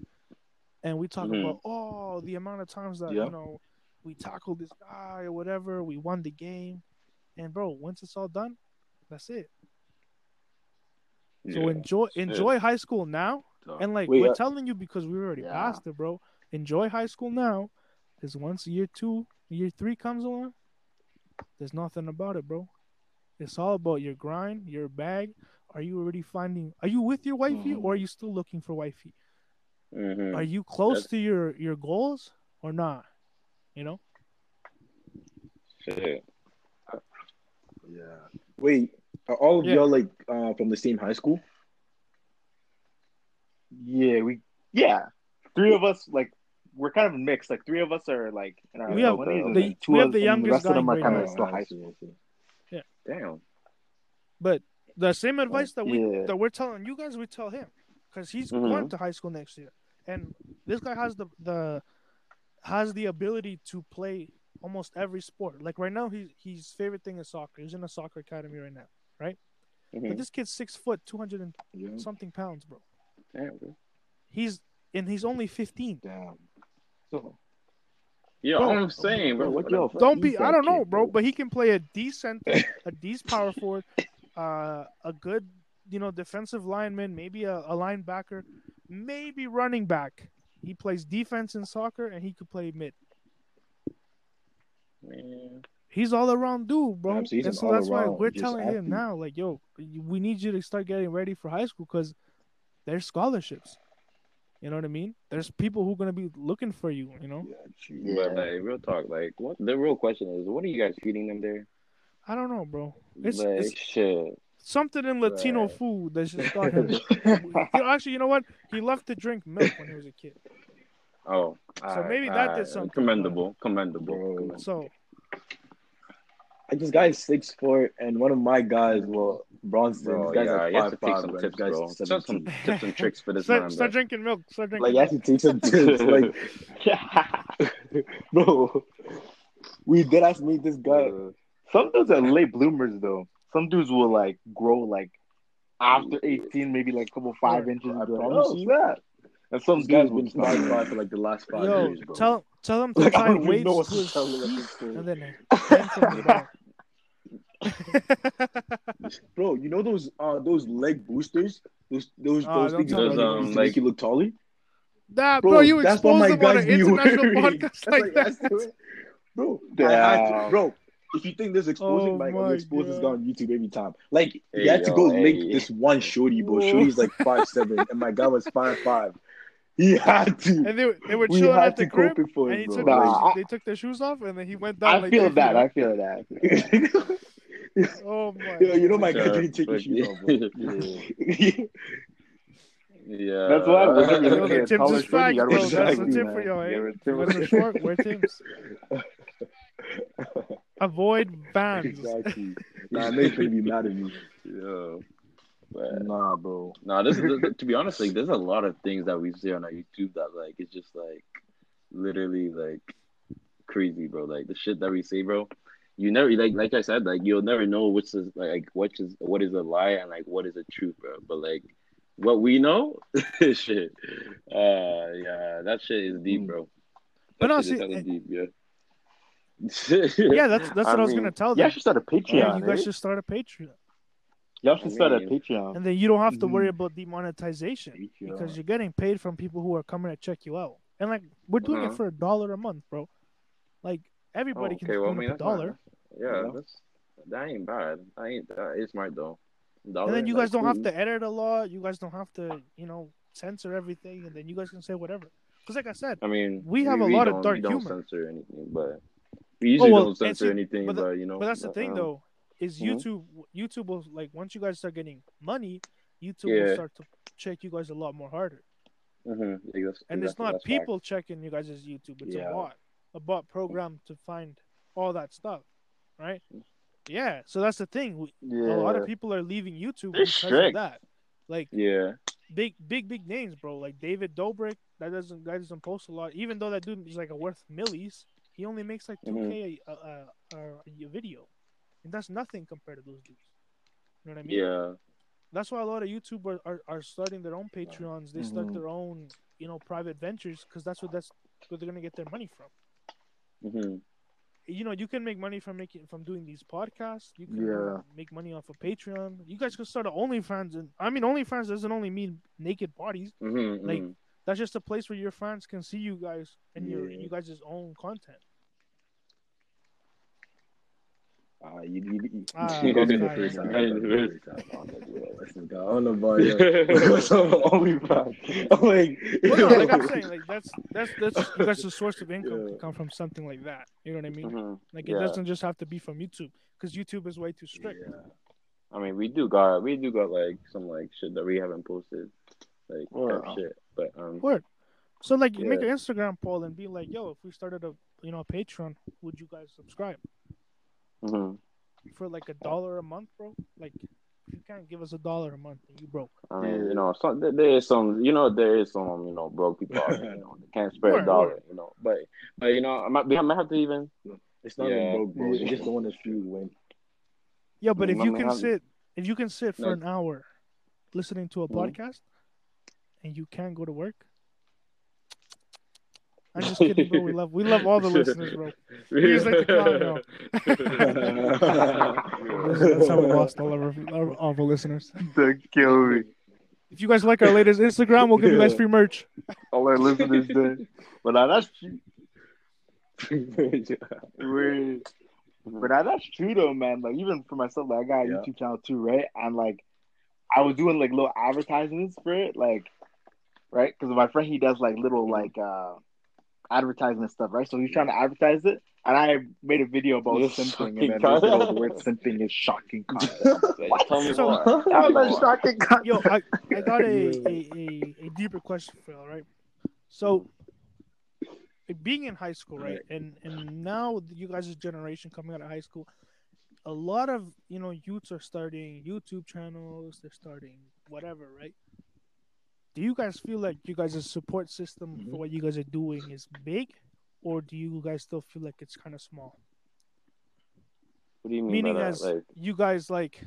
and we talk Mhm. about, oh, the amount of times that Yeah. you know we tackled this guy or whatever. We won the game, and bro, once it's all done, that's it. So Yeah. enjoy shit. enjoy high school now, So, and like Wait, we're uh, telling you because we already Yeah. passed it, bro. Enjoy high school now, because once year two, year three comes along, there's nothing about it, bro. It's all about your grind, your bag. Are you already finding? Are you with your wifey, Mhm. or are you still looking for wifey? mhm. Are you close That's- to your your goals or not? You know. Shit. Yeah. Wait, are all of Yeah. y'all like uh, from the same high school? Yeah, we yeah. Three of us like we're kind of mixed. Like three of us are like in our We have 20s, and the- two we have of, the and the youngest rest of them are in kind grade of still high school. I see. Damn. But the same advice that we Yeah. that we're telling you guys, we tell him because he's Mhm. going to high school next year, and this guy has the the has the ability to play almost every sport. Like right now, he his favorite thing is soccer. He's in a soccer academy right now. Mhm. But this kid's six foot, two hundred and Yeah. something pounds, bro. Damn, bro. He's and he's only fifteen. Damn. So Yeah, Bro, I'm saying, bro. what What Don't be. I don't know, bro. bro. But he can play a decent, <laughs> a decent power forward, uh, a good, you know, defensive lineman, maybe a, a linebacker, maybe running back. He plays defense in soccer, and he could play mid. Man. He's all around dude, bro. Damn, so and so that's why we're just telling him now, like, yo, we need you to start getting ready for high school because there's scholarships. You know what I mean? There's people who are gonna be looking for you. You know? yeah. Yeah. But like, real talk, like, what the real question is, what are you guys feeding them there? I don't know, bro. It's, like, it's shit. something in Latino Right. food that just <laughs> got him. You actually, you know what? He loved to drink milk when he was a kid. Oh, So maybe that did something, Commendable, commendable. Commendable. So Like this is six foot, and one of my guys, well, Bronson. Bro, this guy's yeah, like you have to take five, some tips, guy's bro. Some, some tips and tricks for this start, man, start bro. drinking milk. Start drinking. Like, you have to take some tips. like, <laughs> bro, we did ask meet this guy. Some dudes are late bloomers though. Some dudes will like grow like after 18, maybe like a couple five I inches. and be promise oh, you. snap. And some This guy's guys will been just not. five five for like the last five Yo, years, bro. tell tell him to Like, I tie don't even weights know to what his tell him at feet and then hang from the back. <laughs> bro, you know those uh those leg boosters? Those those Oh, those things that Those, um, like- make you look taller? Nah, bro, you that's what exposed my him on guys an be international wearing. podcast <laughs> That's like what that. guys. Bro, I to, bro. If you think this exposing, Oh like my I'm expose guy on YouTube every time. Like Hey, you had to yo, go link hey. this one shorty, bro. Whoa. Shorty's like five seven, and my guy was five five. He had to. And they, were- they were chilling had at the to crib, cope for and he bro. took Nah, they, they took their shoes off, and then he went down. I like feel that. I feel that. <laughs> Oh my! Yo, you know my Sure, guy didn't take his but- shoes off, bro. <laughs> Yeah. That's why whenever Yo, you the get a Tim's taller is shorty, facts, bro. That's the tip man. for y'all, eh? You You gotta wear guys are Tim's. short, wear Tim's. <laughs> Avoid Vans. exactly. <laughs> Nah, I know you're gonna be mad at me. yeah. But, Nah, bro. Nah, this is to be honest, like there's a lot of things that we see on our YouTube that like it's just like literally like crazy, bro. Like the shit that we say, bro. You never like like I said, like you'll never know which is like which is what is a lie and like what is a truth, bro. But like what we know, <laughs> shit. Uh yeah, that shit is deep, bro. But That no, shit is see, hella eh, deep, yeah. <laughs> Yeah, that's that's <laughs> I what I was gonna tell You them. should start a Patreon. Yeah, you guys right? should start a Patreon, Y'all should I start a Patreon. and then you don't have to worry about demonetization because you're getting paid from people who are coming to check you out. And like we're doing Uh-huh. it for a dollar a month, bro. Like everybody Oh, can okay, well, I mean, a dollar, Yeah, Yeah. that's that ain't bad. That ain't that is smart though. and then you guys don't have to edit a lot. You guys don't have to, you know, censor everything, and then you guys can say whatever. Because like I said, I mean, we have a lot of dark we don't humor. censor anything, but we usually Oh, well, don't censor see, anything. but But, you know, But that's the thing, um, though, is Mhm. YouTube. YouTube will like once you guys start getting money, YouTube will start to check you guys a lot more harder. mhm, yeah, And it's not people checking you guys' as YouTube; it's Yeah. a bot, a bot program to find all that stuff, right? Yeah. So that's the thing. Yeah. A lot of people are leaving YouTube They're because strict. of that. Like. Yeah, big, big, big names, bro. Like David Dobrik, that doesn't that doesn't post a lot. Even though that dude is like a worth millies, he only makes like two k a, a, a, a video, and that's nothing compared to those dudes. You know what I mean? yeah, That's why a lot of YouTubers are, are starting their own Patreons. They start Mhm. their own, you know, private ventures because that's what that's where they're gonna get their money from. hmm you know, you can make money from making from doing these podcasts. You can Yeah. make money off of Patreon. You guys could start an OnlyFans, and I mean, OnlyFans doesn't only mean naked bodies. hmm Like, That's just a place where your fans can see you guys and your you guys' own content. Uh, you, you, you, Ah, you got me the okay. first time. Yeah. you the first time. I was listen, God, I don't know about you. What's up OnlyFans? I'm like, Well, no, like I'm <laughs> saying, like that's that's that's you guys' source of income Yeah. can come from something like that. You know what I mean? hmm Like it Yeah. doesn't just have to be from YouTube because YouTube is way too strict. Yeah. I mean, we do got we do got like some like shit that we haven't posted, like Wow. shit. But um, Word. So like, you make an Instagram poll and be like, "Yo, if we started a you know a Patreon, would you guys subscribe mhm. for like a dollar a month, bro? Like, you can't give us a dollar a month, then you broke." I mean, you know, some there there is some, you know, there is some, you know, broke people out there, you know, they can't spare a dollar, you know. But, but you know, I might, I might have to even, It's not Yeah. even broke, bro. They just don't want to see you win. Yeah, but if Mm, you I mean, can how- sit, if you can sit for Like- an hour listening to a Mhm. podcast, and you can't go to work. I'm just kidding, bro. We love we love all the listeners, bro. We just like to clown y'all. <laughs> That's how we lost all of our, our, all of our listeners. Don't kill me. If you guys like our latest Instagram, we'll give you guys free merch. All our listeners dead. But now that's true. Wait. But now that's true though, man. Like even for myself, like I got a Yeah. YouTube channel too, right? And like I was doing like little advertisements for it, like right? Because my friend he does like little like uh advertisement stuff, right? So he's trying to advertise it, and I made a video about This simping, fucking and then they said, guy. "Oh, the word simping is shocking <laughs> content." Like, tell me So- more. That's Tell me shocking content. Yo, I, I got a, <laughs> a, a, a deeper question for you, all right? So, being in high school, right? And and now you guys' generation coming out of high school, a lot of you know youths are starting YouTube channels. They're starting whatever, right? Do you guys feel like you guys' support system Mhm. for what you guys are doing is big, or do you guys still feel like it's kind of small? What do you mean Meaning by that? as Like, you guys like,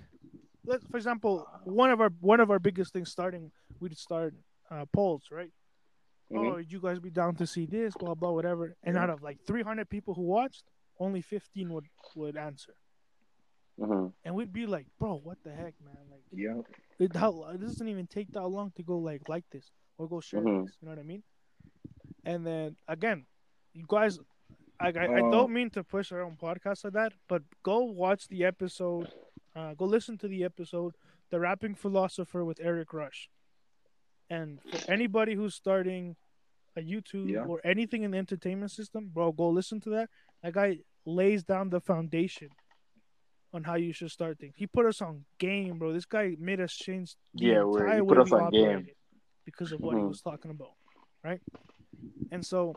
let for example, one of our one of our biggest things starting, we'd start uh, polls, right? mhm. oh, you guys be down to see this, blah blah, whatever. And Yeah. out of like 300 people who watched, only 15 would would answer, Mhm. and we'd be like, bro, what the heck, man? Like, Yeah. it, how it doesn't even take that long to go like like this or go share Mhm. this. You know what I mean? And then again, you guys, I I, I Uh, don't mean to push our own podcast like that, but go watch the episode. Uh, go listen to the episode, "The Rapping Philosopher" with Eric Rush. And for anybody who's starting a YouTube Yeah. or anything in the entertainment system, bro, go listen to that. That guy lays down the foundation on how you should start things. He put us on game, bro. This guy made us change the Yeah, entire he way us we on game. because of what he Mhm. was talking about, right? And so,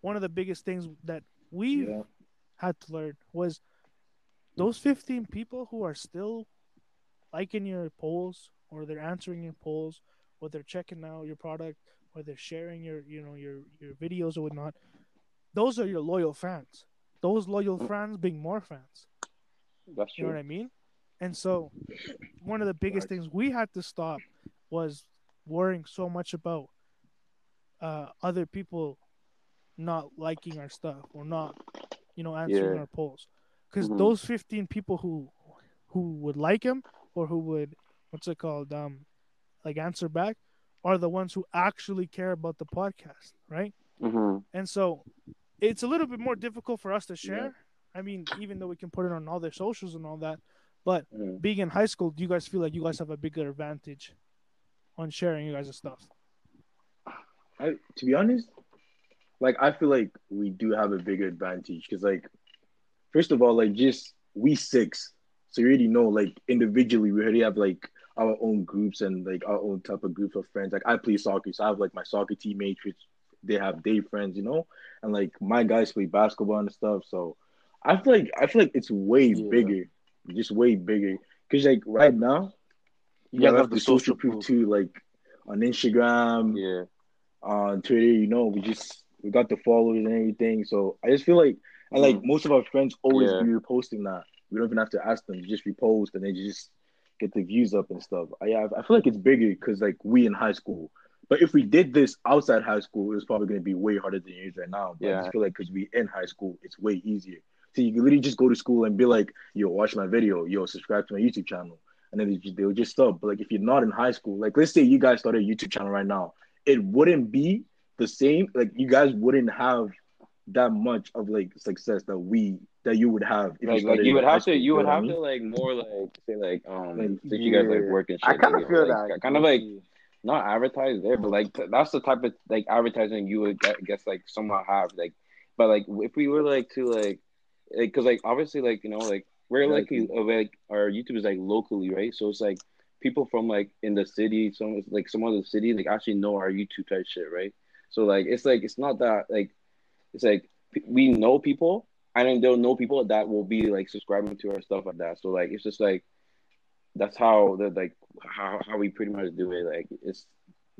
one of the biggest things that we Yeah. had to learn was those 15 people who are still liking your polls or they're answering your polls or they're checking out your product or they're sharing your you know your your videos or whatnot those are your loyal fans those loyal fans being more fans That's you know what i mean and so one of the biggest things we had to stop was worrying so much about uh, other people not liking our stuff or not you know answering Yeah. our polls because Mhm. those 15 people who who would like him or who would what's it called um like answer back are the ones who actually care about the podcast right Mhm. and so it's a little bit more difficult for us to share i mean even though we can put it on all their socials and all that but Mhm. being in high school do you guys feel like you guys have a bigger advantage on sharing you guys' stuff I, to be honest, like I feel like we do have a bigger advantage because, like, first of all, like just we six, so you already know, like individually, we already have like our own groups and like our own type of groups of friends. Like I play soccer, so I have like my soccer teammates, which they have their friends, you know, and like my guys play basketball and stuff. So I feel like I feel like it's way Yeah. bigger, just way bigger. Cause like right now, you guys guys have the social proof proof. too, like on Instagram Yeah. on Twitter, you know, we just we got the followers and everything. So I just feel like and like Mm. most of our friends always Yeah. be reposting that. We don't even have to ask them; you just repost and they just get the views up and stuff. I yeah, I feel like it's bigger because like we in high school, But if we did this outside high school, it was probably going to be way harder than it is right now. But I just feel like because we in high school, it's way easier. So you can literally just go to school and be like, "Yo, watch my video. Yo, subscribe to my YouTube channel," and then they just, they'll just stop. But like if you're not in high school, like let's say you guys started a YouTube channel right now, it wouldn't be the same. Like you guys wouldn't have that much of like success that we that you would have if like, started like you would have school, to you would know I have mean? to like more like say like um Like, since you guys like yeah. work and I kind of you feel like, that. kind of like not advertise there, but like that's the type of like advertising you would get, guess like somehow have like, but like if we were like to like, like because like obviously like you know like we're like Exactly. uh, like our YouTube is like locally right, so it's like people from like in the city, some like some other city like actually know our YouTube type shit right. So like it's like it's not that like it's like we know people and then they'll know people that will be like subscribing to our stuff like that. So like it's just like that's how the like how how we pretty much do it. Like it's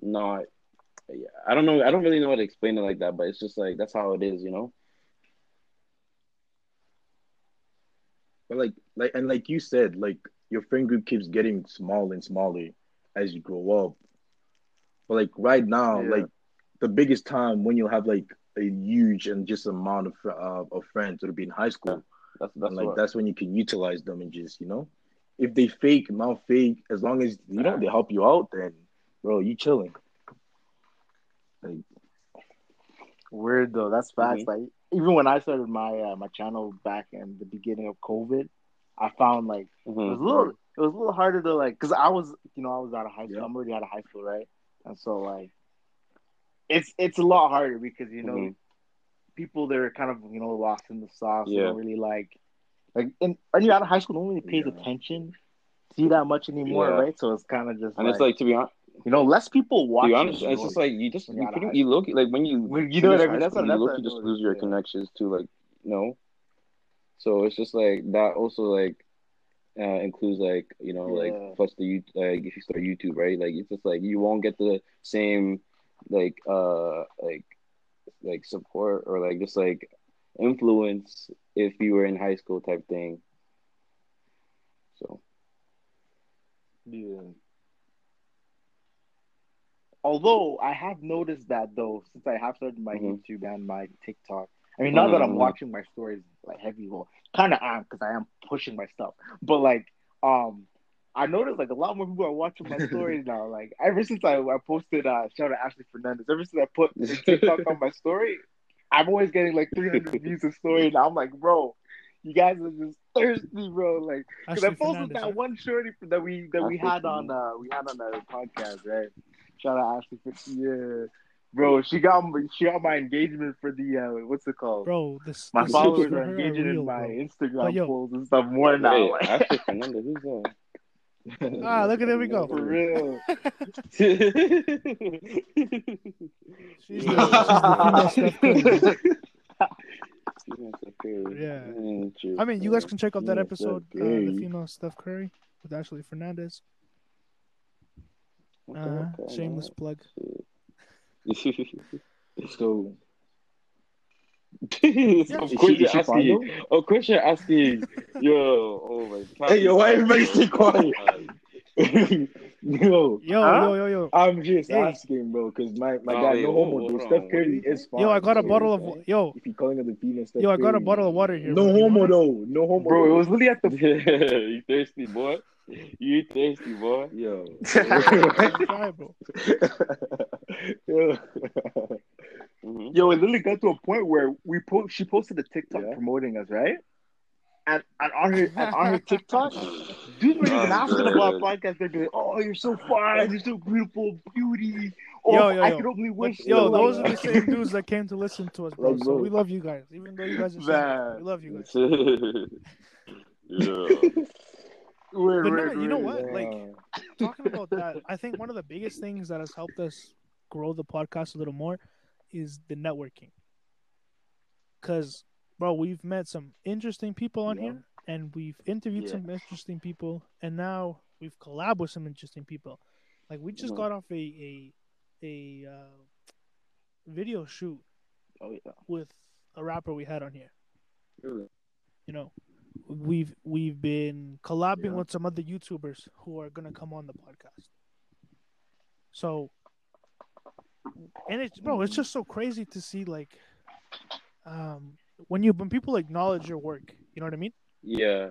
not yeah, I don't know I don't really know how to explain it like that, but it's just like that's how it is, you know? But like, like, and like you said, like your friend group keeps getting small and smaller as you grow up. But like right now, Yeah. like the biggest time when you'll have like a huge and just amount of uh, of friends that'll be in high school, That's that's and like what that's when you can utilize them and just you know, if they fake, not fake, as long as you know they help you out, then bro, you chilling. Like, Weird though. That's facts. Mhm. Like even when I started my uh, my channel back in the beginning of COVID, I found like it was a little it was a little harder to like because I was you know I was out of high school. Yeah. I'm already out of high school, right? And so like it's it's a lot harder because you know Mhm. people they're kind of you know lost in the sauce. Yeah. don't really like like and are you're out of high school, no one really pays Yeah. attention to you that much anymore, Yeah. right? So it's kind of just and like, it's like to be honest, you know less people watch. be honest, it's just like you just you, you're out of pretty, you look like when you When- you know what I mean? That's what- school, that's you look you just lose your yeah. connections to like you know. So it's just like that also like uh, includes like you know Yeah. like plus the you like if you start YouTube right like it's just like you won't get the same like uh like like support or like just like influence if you were in high school type thing. So Yeah. Although I have noticed that though, since I have started my Mhm. YouTube and my TikTok. I mean, not that I'm Mhm. watching my stories like heavy, well, kind of am because I am pushing my stuff. But like, um, I noticed like a lot more people are watching my <laughs> stories now. Like ever since I, I posted uh shout out Ashley Fernandez. Ever since I put <laughs> TikTok on my story, I'm always getting like 300 views a story, and I'm like, bro, you guys are just thirsty, bro. Like. Because I Ashley posted Fernandez, that right? one shorty that we that we Ashley had on uh we had on the podcast, right? Shout out Ashley, for, yeah, bro. She got she got my engagement for the uh what's it called? Bro, this my the followers are engaging real, in my bro. Instagram yo- posts and stuff more now. Wait, Ashley Fernandez, who's that? Ah, look at there we go. for real. <laughs> She's the, she's the <laughs> Steph Curry. Yeah. I mean, you guys can check out that episode, uh, the female Steph Curry with Ashley Fernandez. Okay, Uh, okay, shameless plug. <laughs> so so <laughs> is of course is you're asking. Of course you're asking. Yo, oh my god. Hey, yo, why everybody stay quiet? <laughs> yo, Yo, Huh? yo, yo, yo, I'm just Hey. asking, bro, because my, my Oh, guy, wait, no homo, hold dude. Steph Curry is fine. yo! I got a bottle of if- yo, If you're calling her the female Steph yo! I got a bottle of water here. No bro. Homo though. No homo. Bro, it was literally at the you thirsty boy? <laughs> You thirsty boy? Yo. Try, bro. Yo. Yo, it literally got to a point where we po- she posted a TikTok Yeah. promoting us, right? And, and on her and on her TikTok, <laughs> dudes were even Oh, asking about good. podcast. They're doing, "Oh, you're so fine, you're so beautiful, beauty." Oh, Yo, yo, I yo. could only wish. Yo, you those like are the same <laughs> dudes that came to listen to us, bro. Like, So bro. we love you guys, even though you guys are Man. We love you guys. yeah. But no, you know what? Like talking about <laughs> that, I think one of the biggest things that has helped us grow the podcast a little more is the networking. Cause, bro, we've met some interesting people on Yeah. here, and we've interviewed Yeah. some interesting people, and now we've collabed with some interesting people. Like we just got off a a a uh, video shoot Oh yeah. with a rapper we had on here. Really? You know, we've we've been collabing Yeah. with some other YouTubers who are gonna come on the podcast. So and it's bro, it's just so crazy to see like, um, when you when people acknowledge your work, you know what I mean? Yeah.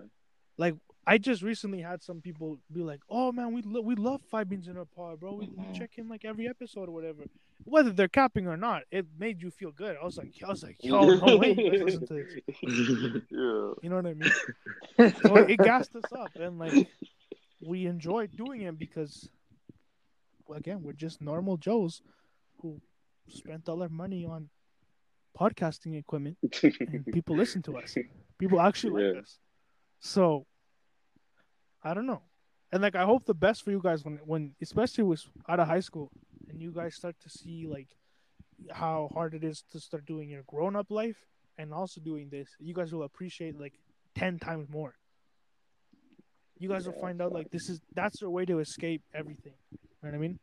Like I just recently had some people be like, "Oh man, we lo- we love Five Beans in a Pod, bro. We, we mm-hmm. check in like every episode or whatever." Whether they're capping or not, it made you feel good. I was like, I was like, "Yo, <laughs> no way, listen to this." <laughs> yeah. You know what I mean? <laughs> So it gassed us up, and like we enjoyed doing it because, well, again, we're just normal Joes who spent all their money on podcasting equipment, and people listen to us. People actually like us. So I don't know. And like I hope the best for you guys when when especially was out of high school and you guys start to see like how hard it is to start doing your grown up life and also doing this, you guys will appreciate like ten times more. You guys will find out like this is that's your way to escape everything. You know what I mean?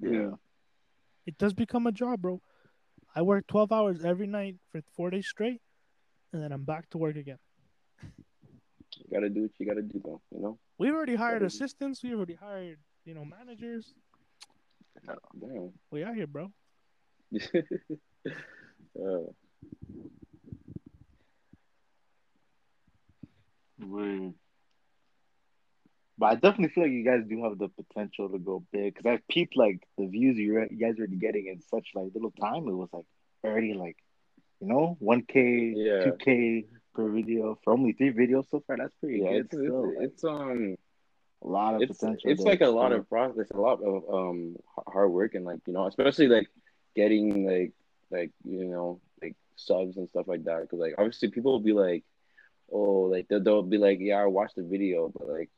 Yeah. It does become a job, bro. I work twelve hours every night for four days straight, and then I'm back to work again. <laughs> You gotta do what you gotta do, though. You know. We've already hired assistants. We've already hired, you know, managers. Damn. We out here, bro. <laughs> uh, Word. But I definitely feel like you guys do have the potential to go big because I peeped like the views you, you guys are getting in such like little time. It was like already like, you know, one k, two k per video for only three videos so far. That's pretty yeah, good. it's, still. it's, like, it's um a lot of it's potential. it's like a lot still. of process, a lot of um hard work, and like you know, especially like getting like like you know like subs and stuff like that. Because like obviously people will be like, oh, like they'll, they'll be like, yeah, I watched the video, but like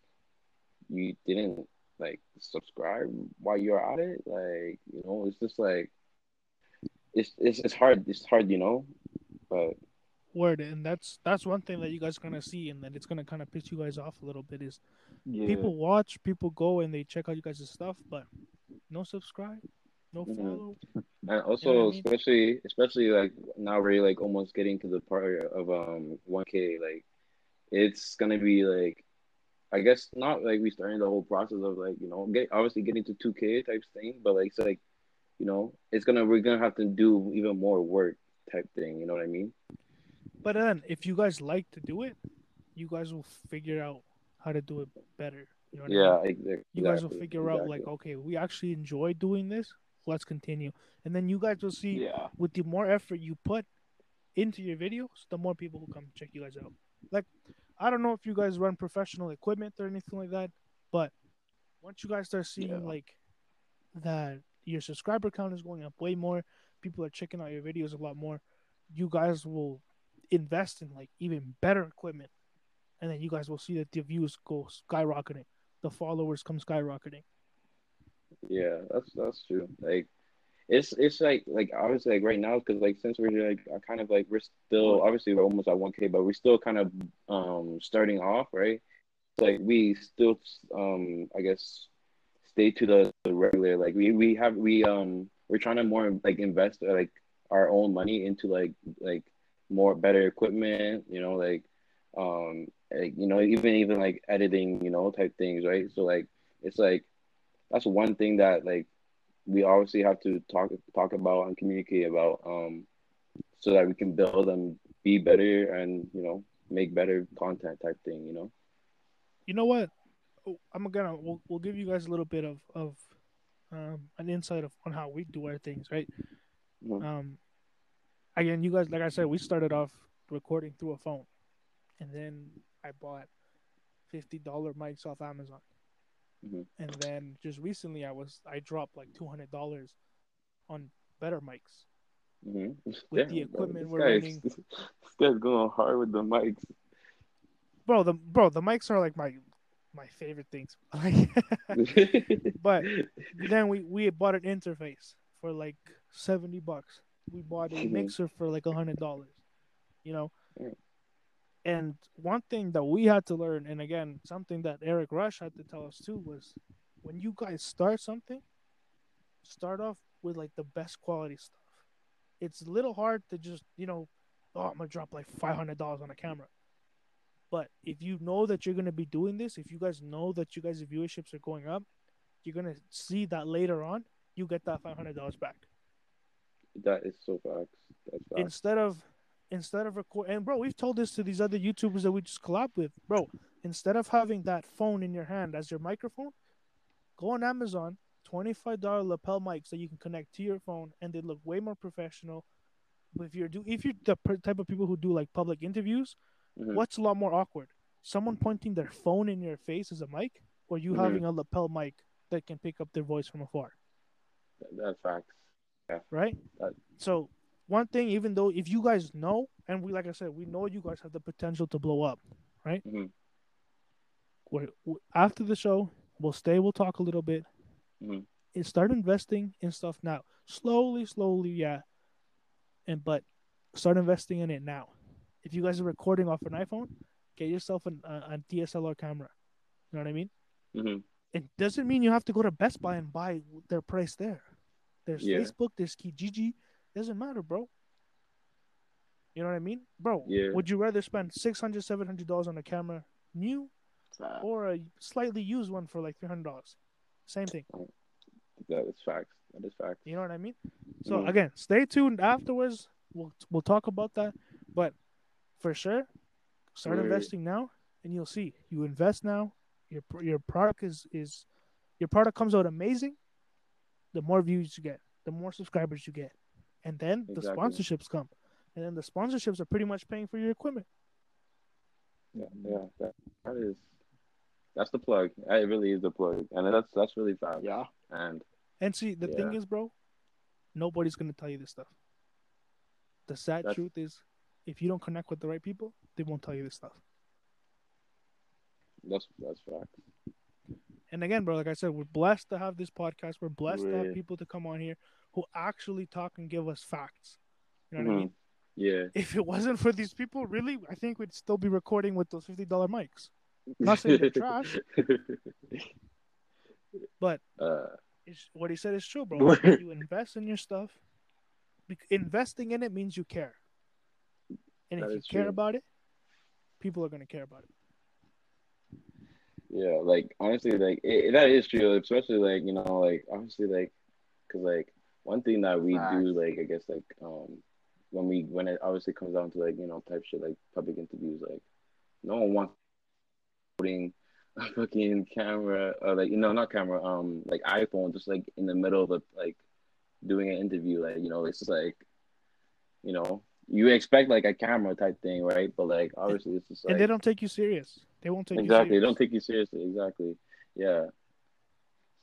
you didn't like subscribe while you're at it. Like you know, it's just like it's it's it's hard. It's hard, you know, but Word, and that's that's one thing that you guys are gonna see, and that it's gonna kind of piss you guys off a little bit. Is yeah. people watch, people go and they check out you guys' stuff, but no subscribe, no follow. <laughs> And also, You know I mean? especially, especially like now we're like almost getting to the part of um 1K. Like, it's gonna be like, I guess not like we starting the whole process of like you know get obviously getting to 2K type thing, but like it's like, you know, it's gonna we're gonna have to do even more work type thing. You know what I mean? But then, if you guys like to do it, you guys will figure out how to do it better. You know what I mean? Yeah, exactly. you guys will figure out like okay we actually enjoy doing this let's continue and then you guys will see Yeah. with the more effort you put into your videos the more people who come check you guys out like i don't know if you guys run professional equipment or anything like that but once you guys start seeing Yeah. like that your subscriber count is going up way more people are checking out your videos a lot more you guys will invest in like even better equipment and then you guys will see that the views go skyrocketing the followers come skyrocketing Yeah, that's that's true. Like, it's it's like like obviously like right now because like since we're like uh, kind of like we're still obviously we're almost at one K, but we're still kind of um starting off, right? Like we still um I guess stay to the, the regular like we we have we um we're trying to more like invest like our own money into like like more better equipment, you know, like um like, you know even even like editing, you know, type things, right? So like it's like that's one thing that like we obviously have to talk talk about and communicate about um so that we can build and be better and you know make better content type thing you know you know what Oh, i'm gonna we'll, we'll give you guys a little bit of of um, an insight of on how we do our things right Mhm. um again you guys like i said we started off recording through a phone and then i bought $50 mics off amazon Mhm. and then just recently i was i dropped like $200 on better mics mm-hmm. With the equipment this we're guy's, running. this guy's going hard with the mics bro the bro the mics are like my my favorite things <laughs> <laughs> but then we we bought an interface for like 70 bucks we bought a mixer for like a hundred dollars you know? And one thing that we had to learn and again something that eric rush had to tell us too was when you guys start something start off with like the best quality stuff. It's a little hard to just you know oh i'm gonna drop like $500 on a camera. But if you know that you're going to be doing this if you guys know that you guys viewerships are going up you're going to see that later on you get that $500 back That is so facts. That's facts. instead of instead of record and bro we've told this to these other youtubers that we just collab with bro instead of having that phone in your hand as your microphone go on amazon $25 lapel mics that you can connect to your phone and they look way more professional if you're do if you're the type of people who do like public interviews Mhm. what's a lot more awkward someone pointing their phone in your face as a mic or you Mhm. having a lapel mic that can pick up their voice from afar That's facts. Right? That- So one thing, even though if you guys know, and we like I said, we know you guys have the potential to blow up, right? Mhm. We're, we after the show, we'll stay, we'll talk a little bit, Mhm. and start investing in stuff now, slowly, slowly, yeah, and but start investing in it now. If you guys are recording off an iPhone, get yourself an, a, a DSLR camera. You know what I mean? hmm it doesn't mean you have to go to Best Buy and buy their price there. There's Yeah. Facebook, there's Kijiji. Doesn't matter, bro. You know what I mean? Bro, Yeah. would you rather spend 600 $700 on a camera new or a slightly used one for like $300? Same thing. That is facts. That is facts. You know what I mean? So Mhm. again, stay tuned afterwards. We'll we'll talk about that. But for sure, start investing now and you'll see. You invest now, your your product is is your product comes out amazing, the more views you get, the more subscribers you get. And then the sponsorships come. And then the sponsorships are pretty much paying for your equipment. Yeah, yeah. That, that is. That's the plug. It really is the plug, and that's that's really fast. yeah. And And see, the thing is, bro, nobody's gonna tell you this stuff. The sad That's- truth is, if you don't connect with the right people, they won't tell you this stuff. that's that's facts. And again, bro, like I said, we're blessed to have this podcast. We're blessed to have people to come on here who actually talk and give us facts. You know what I Mhm. mean? Yeah. If it wasn't for these people, really, I think we'd still be recording with those fifty dollar mics. Not saying they're <laughs> trash. <laughs> But uh, it's, what he said is true, bro. <laughs> You invest in your stuff. Investing in it means you care, and if you care about it, people are gonna care about it. Yeah, like honestly, like it, that is true. Especially like you know, like obviously, like because like one thing that we Facts. do, like I guess, like um, when we when it obviously comes down to like you know type shit like public interviews, like no one wants putting a fucking camera or like you know not camera um like iPhone just like in the middle of a like doing an interview like you know it's just like you know you expect like a camera type thing right but like obviously it's just like and they don't take you serious. They won't take exactly you they don't take you seriously exactly yeah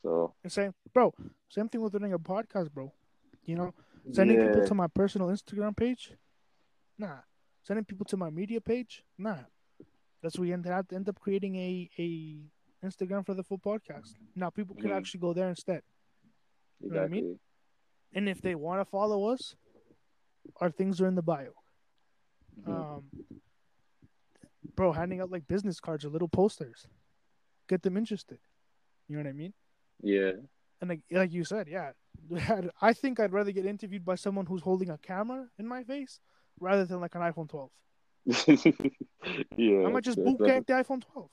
so And same, bro. Same thing with running a podcast, bro. You know, sending people to my personal Instagram page, nah. Sending people to my media page, nah. That's why we end up end up creating a a Instagram for the full podcast. Now people can Mhm. actually go there instead. you know what I exactly mean? And if they want to follow us, our things are in the bio. Mhm. Um, bro, handing out like business cards or little posters, get them interested. You know what I mean? yeah And like, like you said, yeah, <laughs> I think I'd rather get interviewed by someone who's holding a camera in my face rather than like an iPhone 12. <laughs> yeah I might just boot camp the iPhone 12.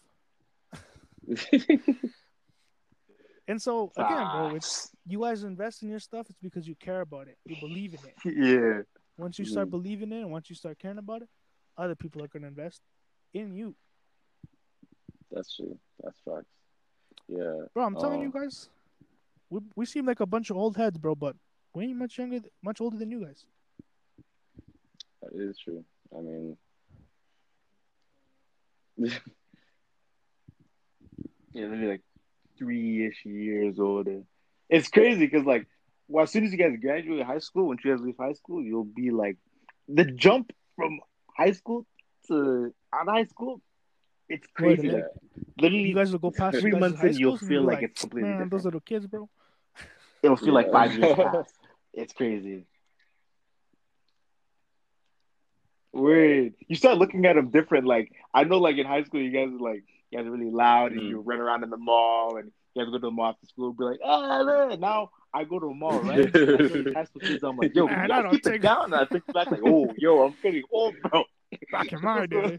<laughs> And so again, bro, it's you guys invest in your stuff. It's because you care about it. You believe in it. yeah. Once you start Mhm. believing in it, and once you start caring about it, other people are gonna invest in you, that's true that's facts yeah bro. I'm telling you um, guys, we we seem like a bunch of old heads, bro, but we ain't much younger, much older than you guys. that is true I mean <laughs> Yeah, maybe like three ish years older. It's crazy because like, well, as soon as you guys graduate high school, when you guys leave high school, you'll be like, the jump from high school to out of high school, it's crazy. minute. Like, literally, You guys will go past three months and you'll feel be like it's completely man, those different. little kids, bro. <laughs> it'll feel like five years past. It's crazy. Weird. You start looking at them different. Like I know, like in high school, you guys are like you guys are really loud and Mm. you run around in the mall and you guys go to the mall after school. Be like, ah, look." now I go to a mall, right? I go to these high school kids. I'm like, <laughs> yo, Man, can I don't guys keep think- it down. And I think back like, oh, yo, I'm getting old, bro. Back in my day.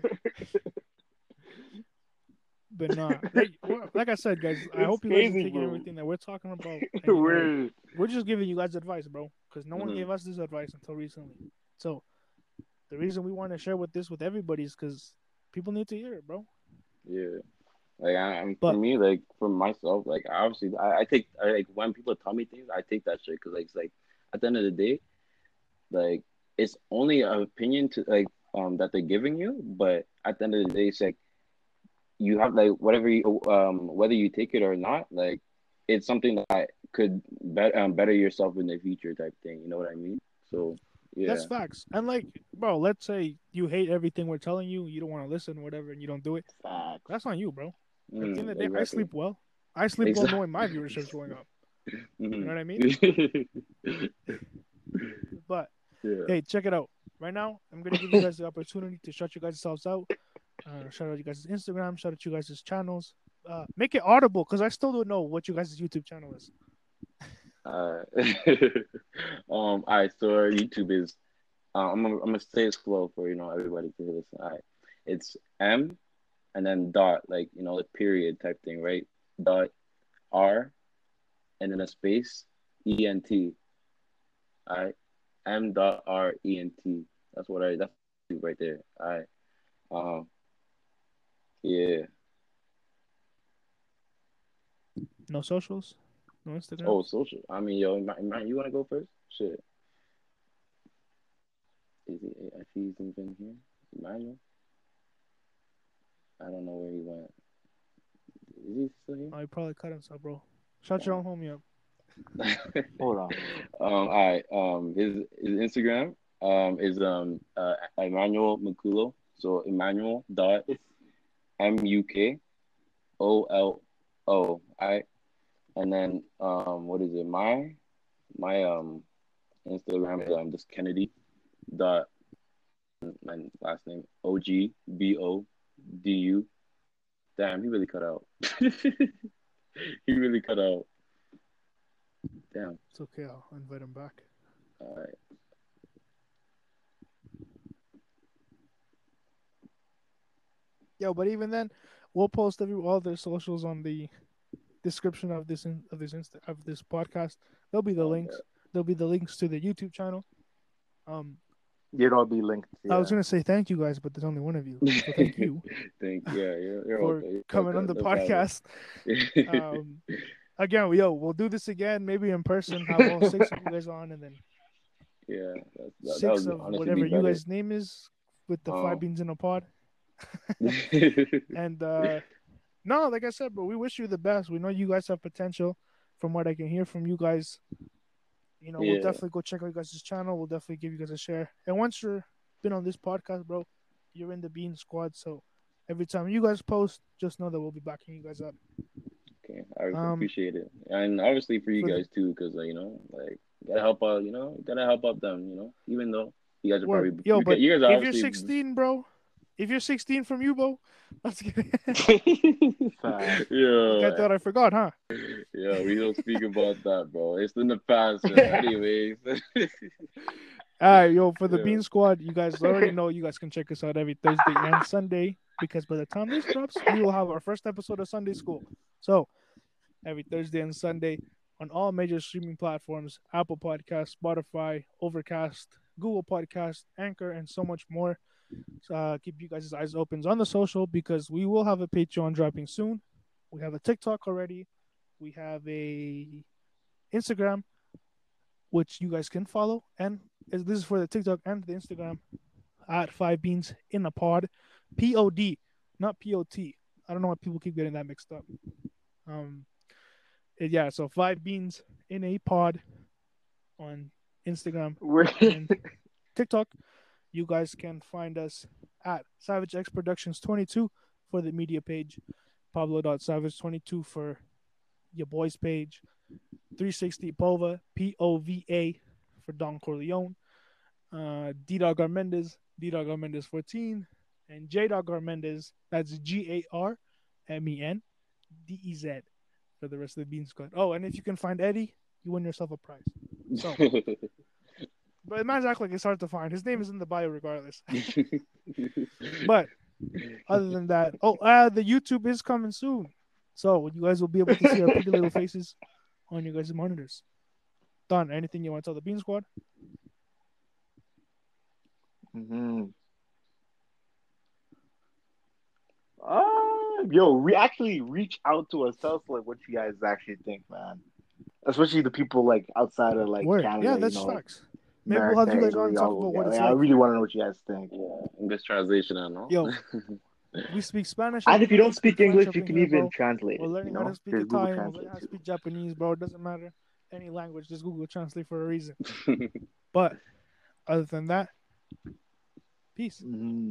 But nah, like, like I said, guys, I It's hope you guys are taking everything that we're talking about. <laughs> you we're just giving you guys advice, bro. because no one Mhm. gave us this advice until recently. So the reason we want to share with this with everybody is because people need to hear it, bro. Yeah. Like I, I'm But- for me, like for myself, like obviously, I, I take I, like when people tell me things, I take that shit because like it's like at the end of the day, like it's only an opinion to like um that they're giving you, but at the end of the day, it's like you have like whatever you um whether you take it or not, like it's something that could bet um, better yourself in the future type thing. You know what I mean? So yeah, That's facts. And like, bro, let's say you hate everything we're telling you, you don't want to listen, whatever, and you don't do it. Facts. That's on you, bro. At Mm, the end of the day, I sleep well. I sleep Exactly. well knowing my viewership's going up. You Mhm. know what I mean? <laughs> But yeah. hey, check it out. Right now, I'm gonna give you guys <laughs> the opportunity to shout you guys yourselves out. Uh, shout out you guys' Instagram. Shout out you guys' channels. Uh, make it audible because I still don't know what you guys' YouTube channel is. <laughs> Uh, <laughs> um. All right. So our YouTube is. Uh, I'm. Gonna, I'm gonna say it slow for you know everybody to listen. All right. It's M, and then dot like you know the period type thing, right? Dot R, and then a space E N T. All right. M dot R E N T. That's what I. That's right there. Right. Um. Yeah. No socials, no Instagram. Oh, social. I mean, yo, man, you want to go first? Shit. Is he? If he's even here, Emmanuel. I don't know where he went. Is he still here? Oh, he probably cut himself, bro. Shout your own homie up. Hold on. <laughs> um. All right. Um. His his Instagram um is um uh Emmanuel Mukolo. So Emmanuel dot M U K O L O. I and then um what is it? My my um Instagram is um just Kennedy dot my last name O G B O D U. Damn, he really cut out. <laughs> he really cut out. Damn. It's okay. I'll invite him back. All right. Yo, but even then, we'll post every all their socials on the description of this in, of this insta, of this podcast. There'll be the Okay. links. There'll be the links to the YouTube channel. Um, It'll be linked. I was gonna say thank you guys, but there's only one of you. So thank <laughs> you Thank yeah, you're, you're for okay. coming on the No podcast. <laughs> Um, again, yo, we'll do this again, maybe in person. Have all six of you guys on, and then <laughs> yeah, that, that, six that was of whatever be you guys' name is with the Oh. five beans in a pod. <laughs> And uh no, like I said, bro, we wish you the best. We know you guys have potential. From what I can hear from you guys, you know, we'll definitely go check out you guys' channel. We'll definitely give you guys a share. And once you're been on this podcast, bro, you're in the Bean Squad. So every time you guys post, just know that we'll be backing you guys up. Okay, I Um, appreciate it, and obviously for you for the- guys too, because uh, you know, like gotta help out. You know, gotta help out them. You know, even though you guys are Word. probably Yo, you, but you guys are if you're 16, bro, if you're 16 from you, bro, <laughs> let's get <laughs> Facts. yeah, I thought I forgot, huh? yeah, we don't speak <laughs> about that, bro. It's in the past. man. Anyways, All right, yo, for the Yeah. Bean Squad, you guys already know you guys can check us out every Thursday and Sunday because by the time this drops, we will have our first episode of Sunday School. So, every Thursday and Sunday on all major streaming platforms Apple Podcast, Spotify, Overcast, Google Podcast, Anchor, and so much more. So, uh, keep you guys' eyes open on the social because we will have a Patreon dropping soon. We have a TikTok already. We have a Instagram, which you guys can follow, and this is for the TikTok and the Instagram at Five Beans in a Pod, P O D, not P O T. I don't know why people keep getting that mixed up. Um, yeah, so Five Beans in a Pod on Instagram We're and <laughs> TikTok. You guys can find us at Savage X Productions 22 for the media page, Pablo.savage22 for your boys page, 360 Pova, P O V A for Don Corleone, uh, D Dog Armendez, D Dog Armendez 14, and J Dog Armendez, that's G A R M E N D E Z for the rest of the Bean Squad. Oh, and if you can find Eddie, you win yourself a prize. So- <laughs> But man's act like it's hard to find. His name is in the bio regardless. <laughs> But other than that, oh, uh, the YouTube is coming soon, so you guys will be able to see our pretty little faces on your guys' monitors. Done. Anything you want to tell the Bean Squad? hmm Uh, yo, we actually reach out to ourselves like what you guys actually think, man. Especially the people like outside of like Word. Canada. yeah, you that's know, like, facts. Maybe we'll have you guys on and talk about over. what it's Yeah, I really want to know what you guys think. Yeah, English translation, I know. Yo, <laughs> we speak Spanish. And if you don't speak speak English, you can here, even bro. translate We're learning You how to speak there's Italian. We're learning how to speak Japanese, bro. It doesn't matter. Any language, just Google Translate for a reason. <laughs> But other than that, peace. Mhm.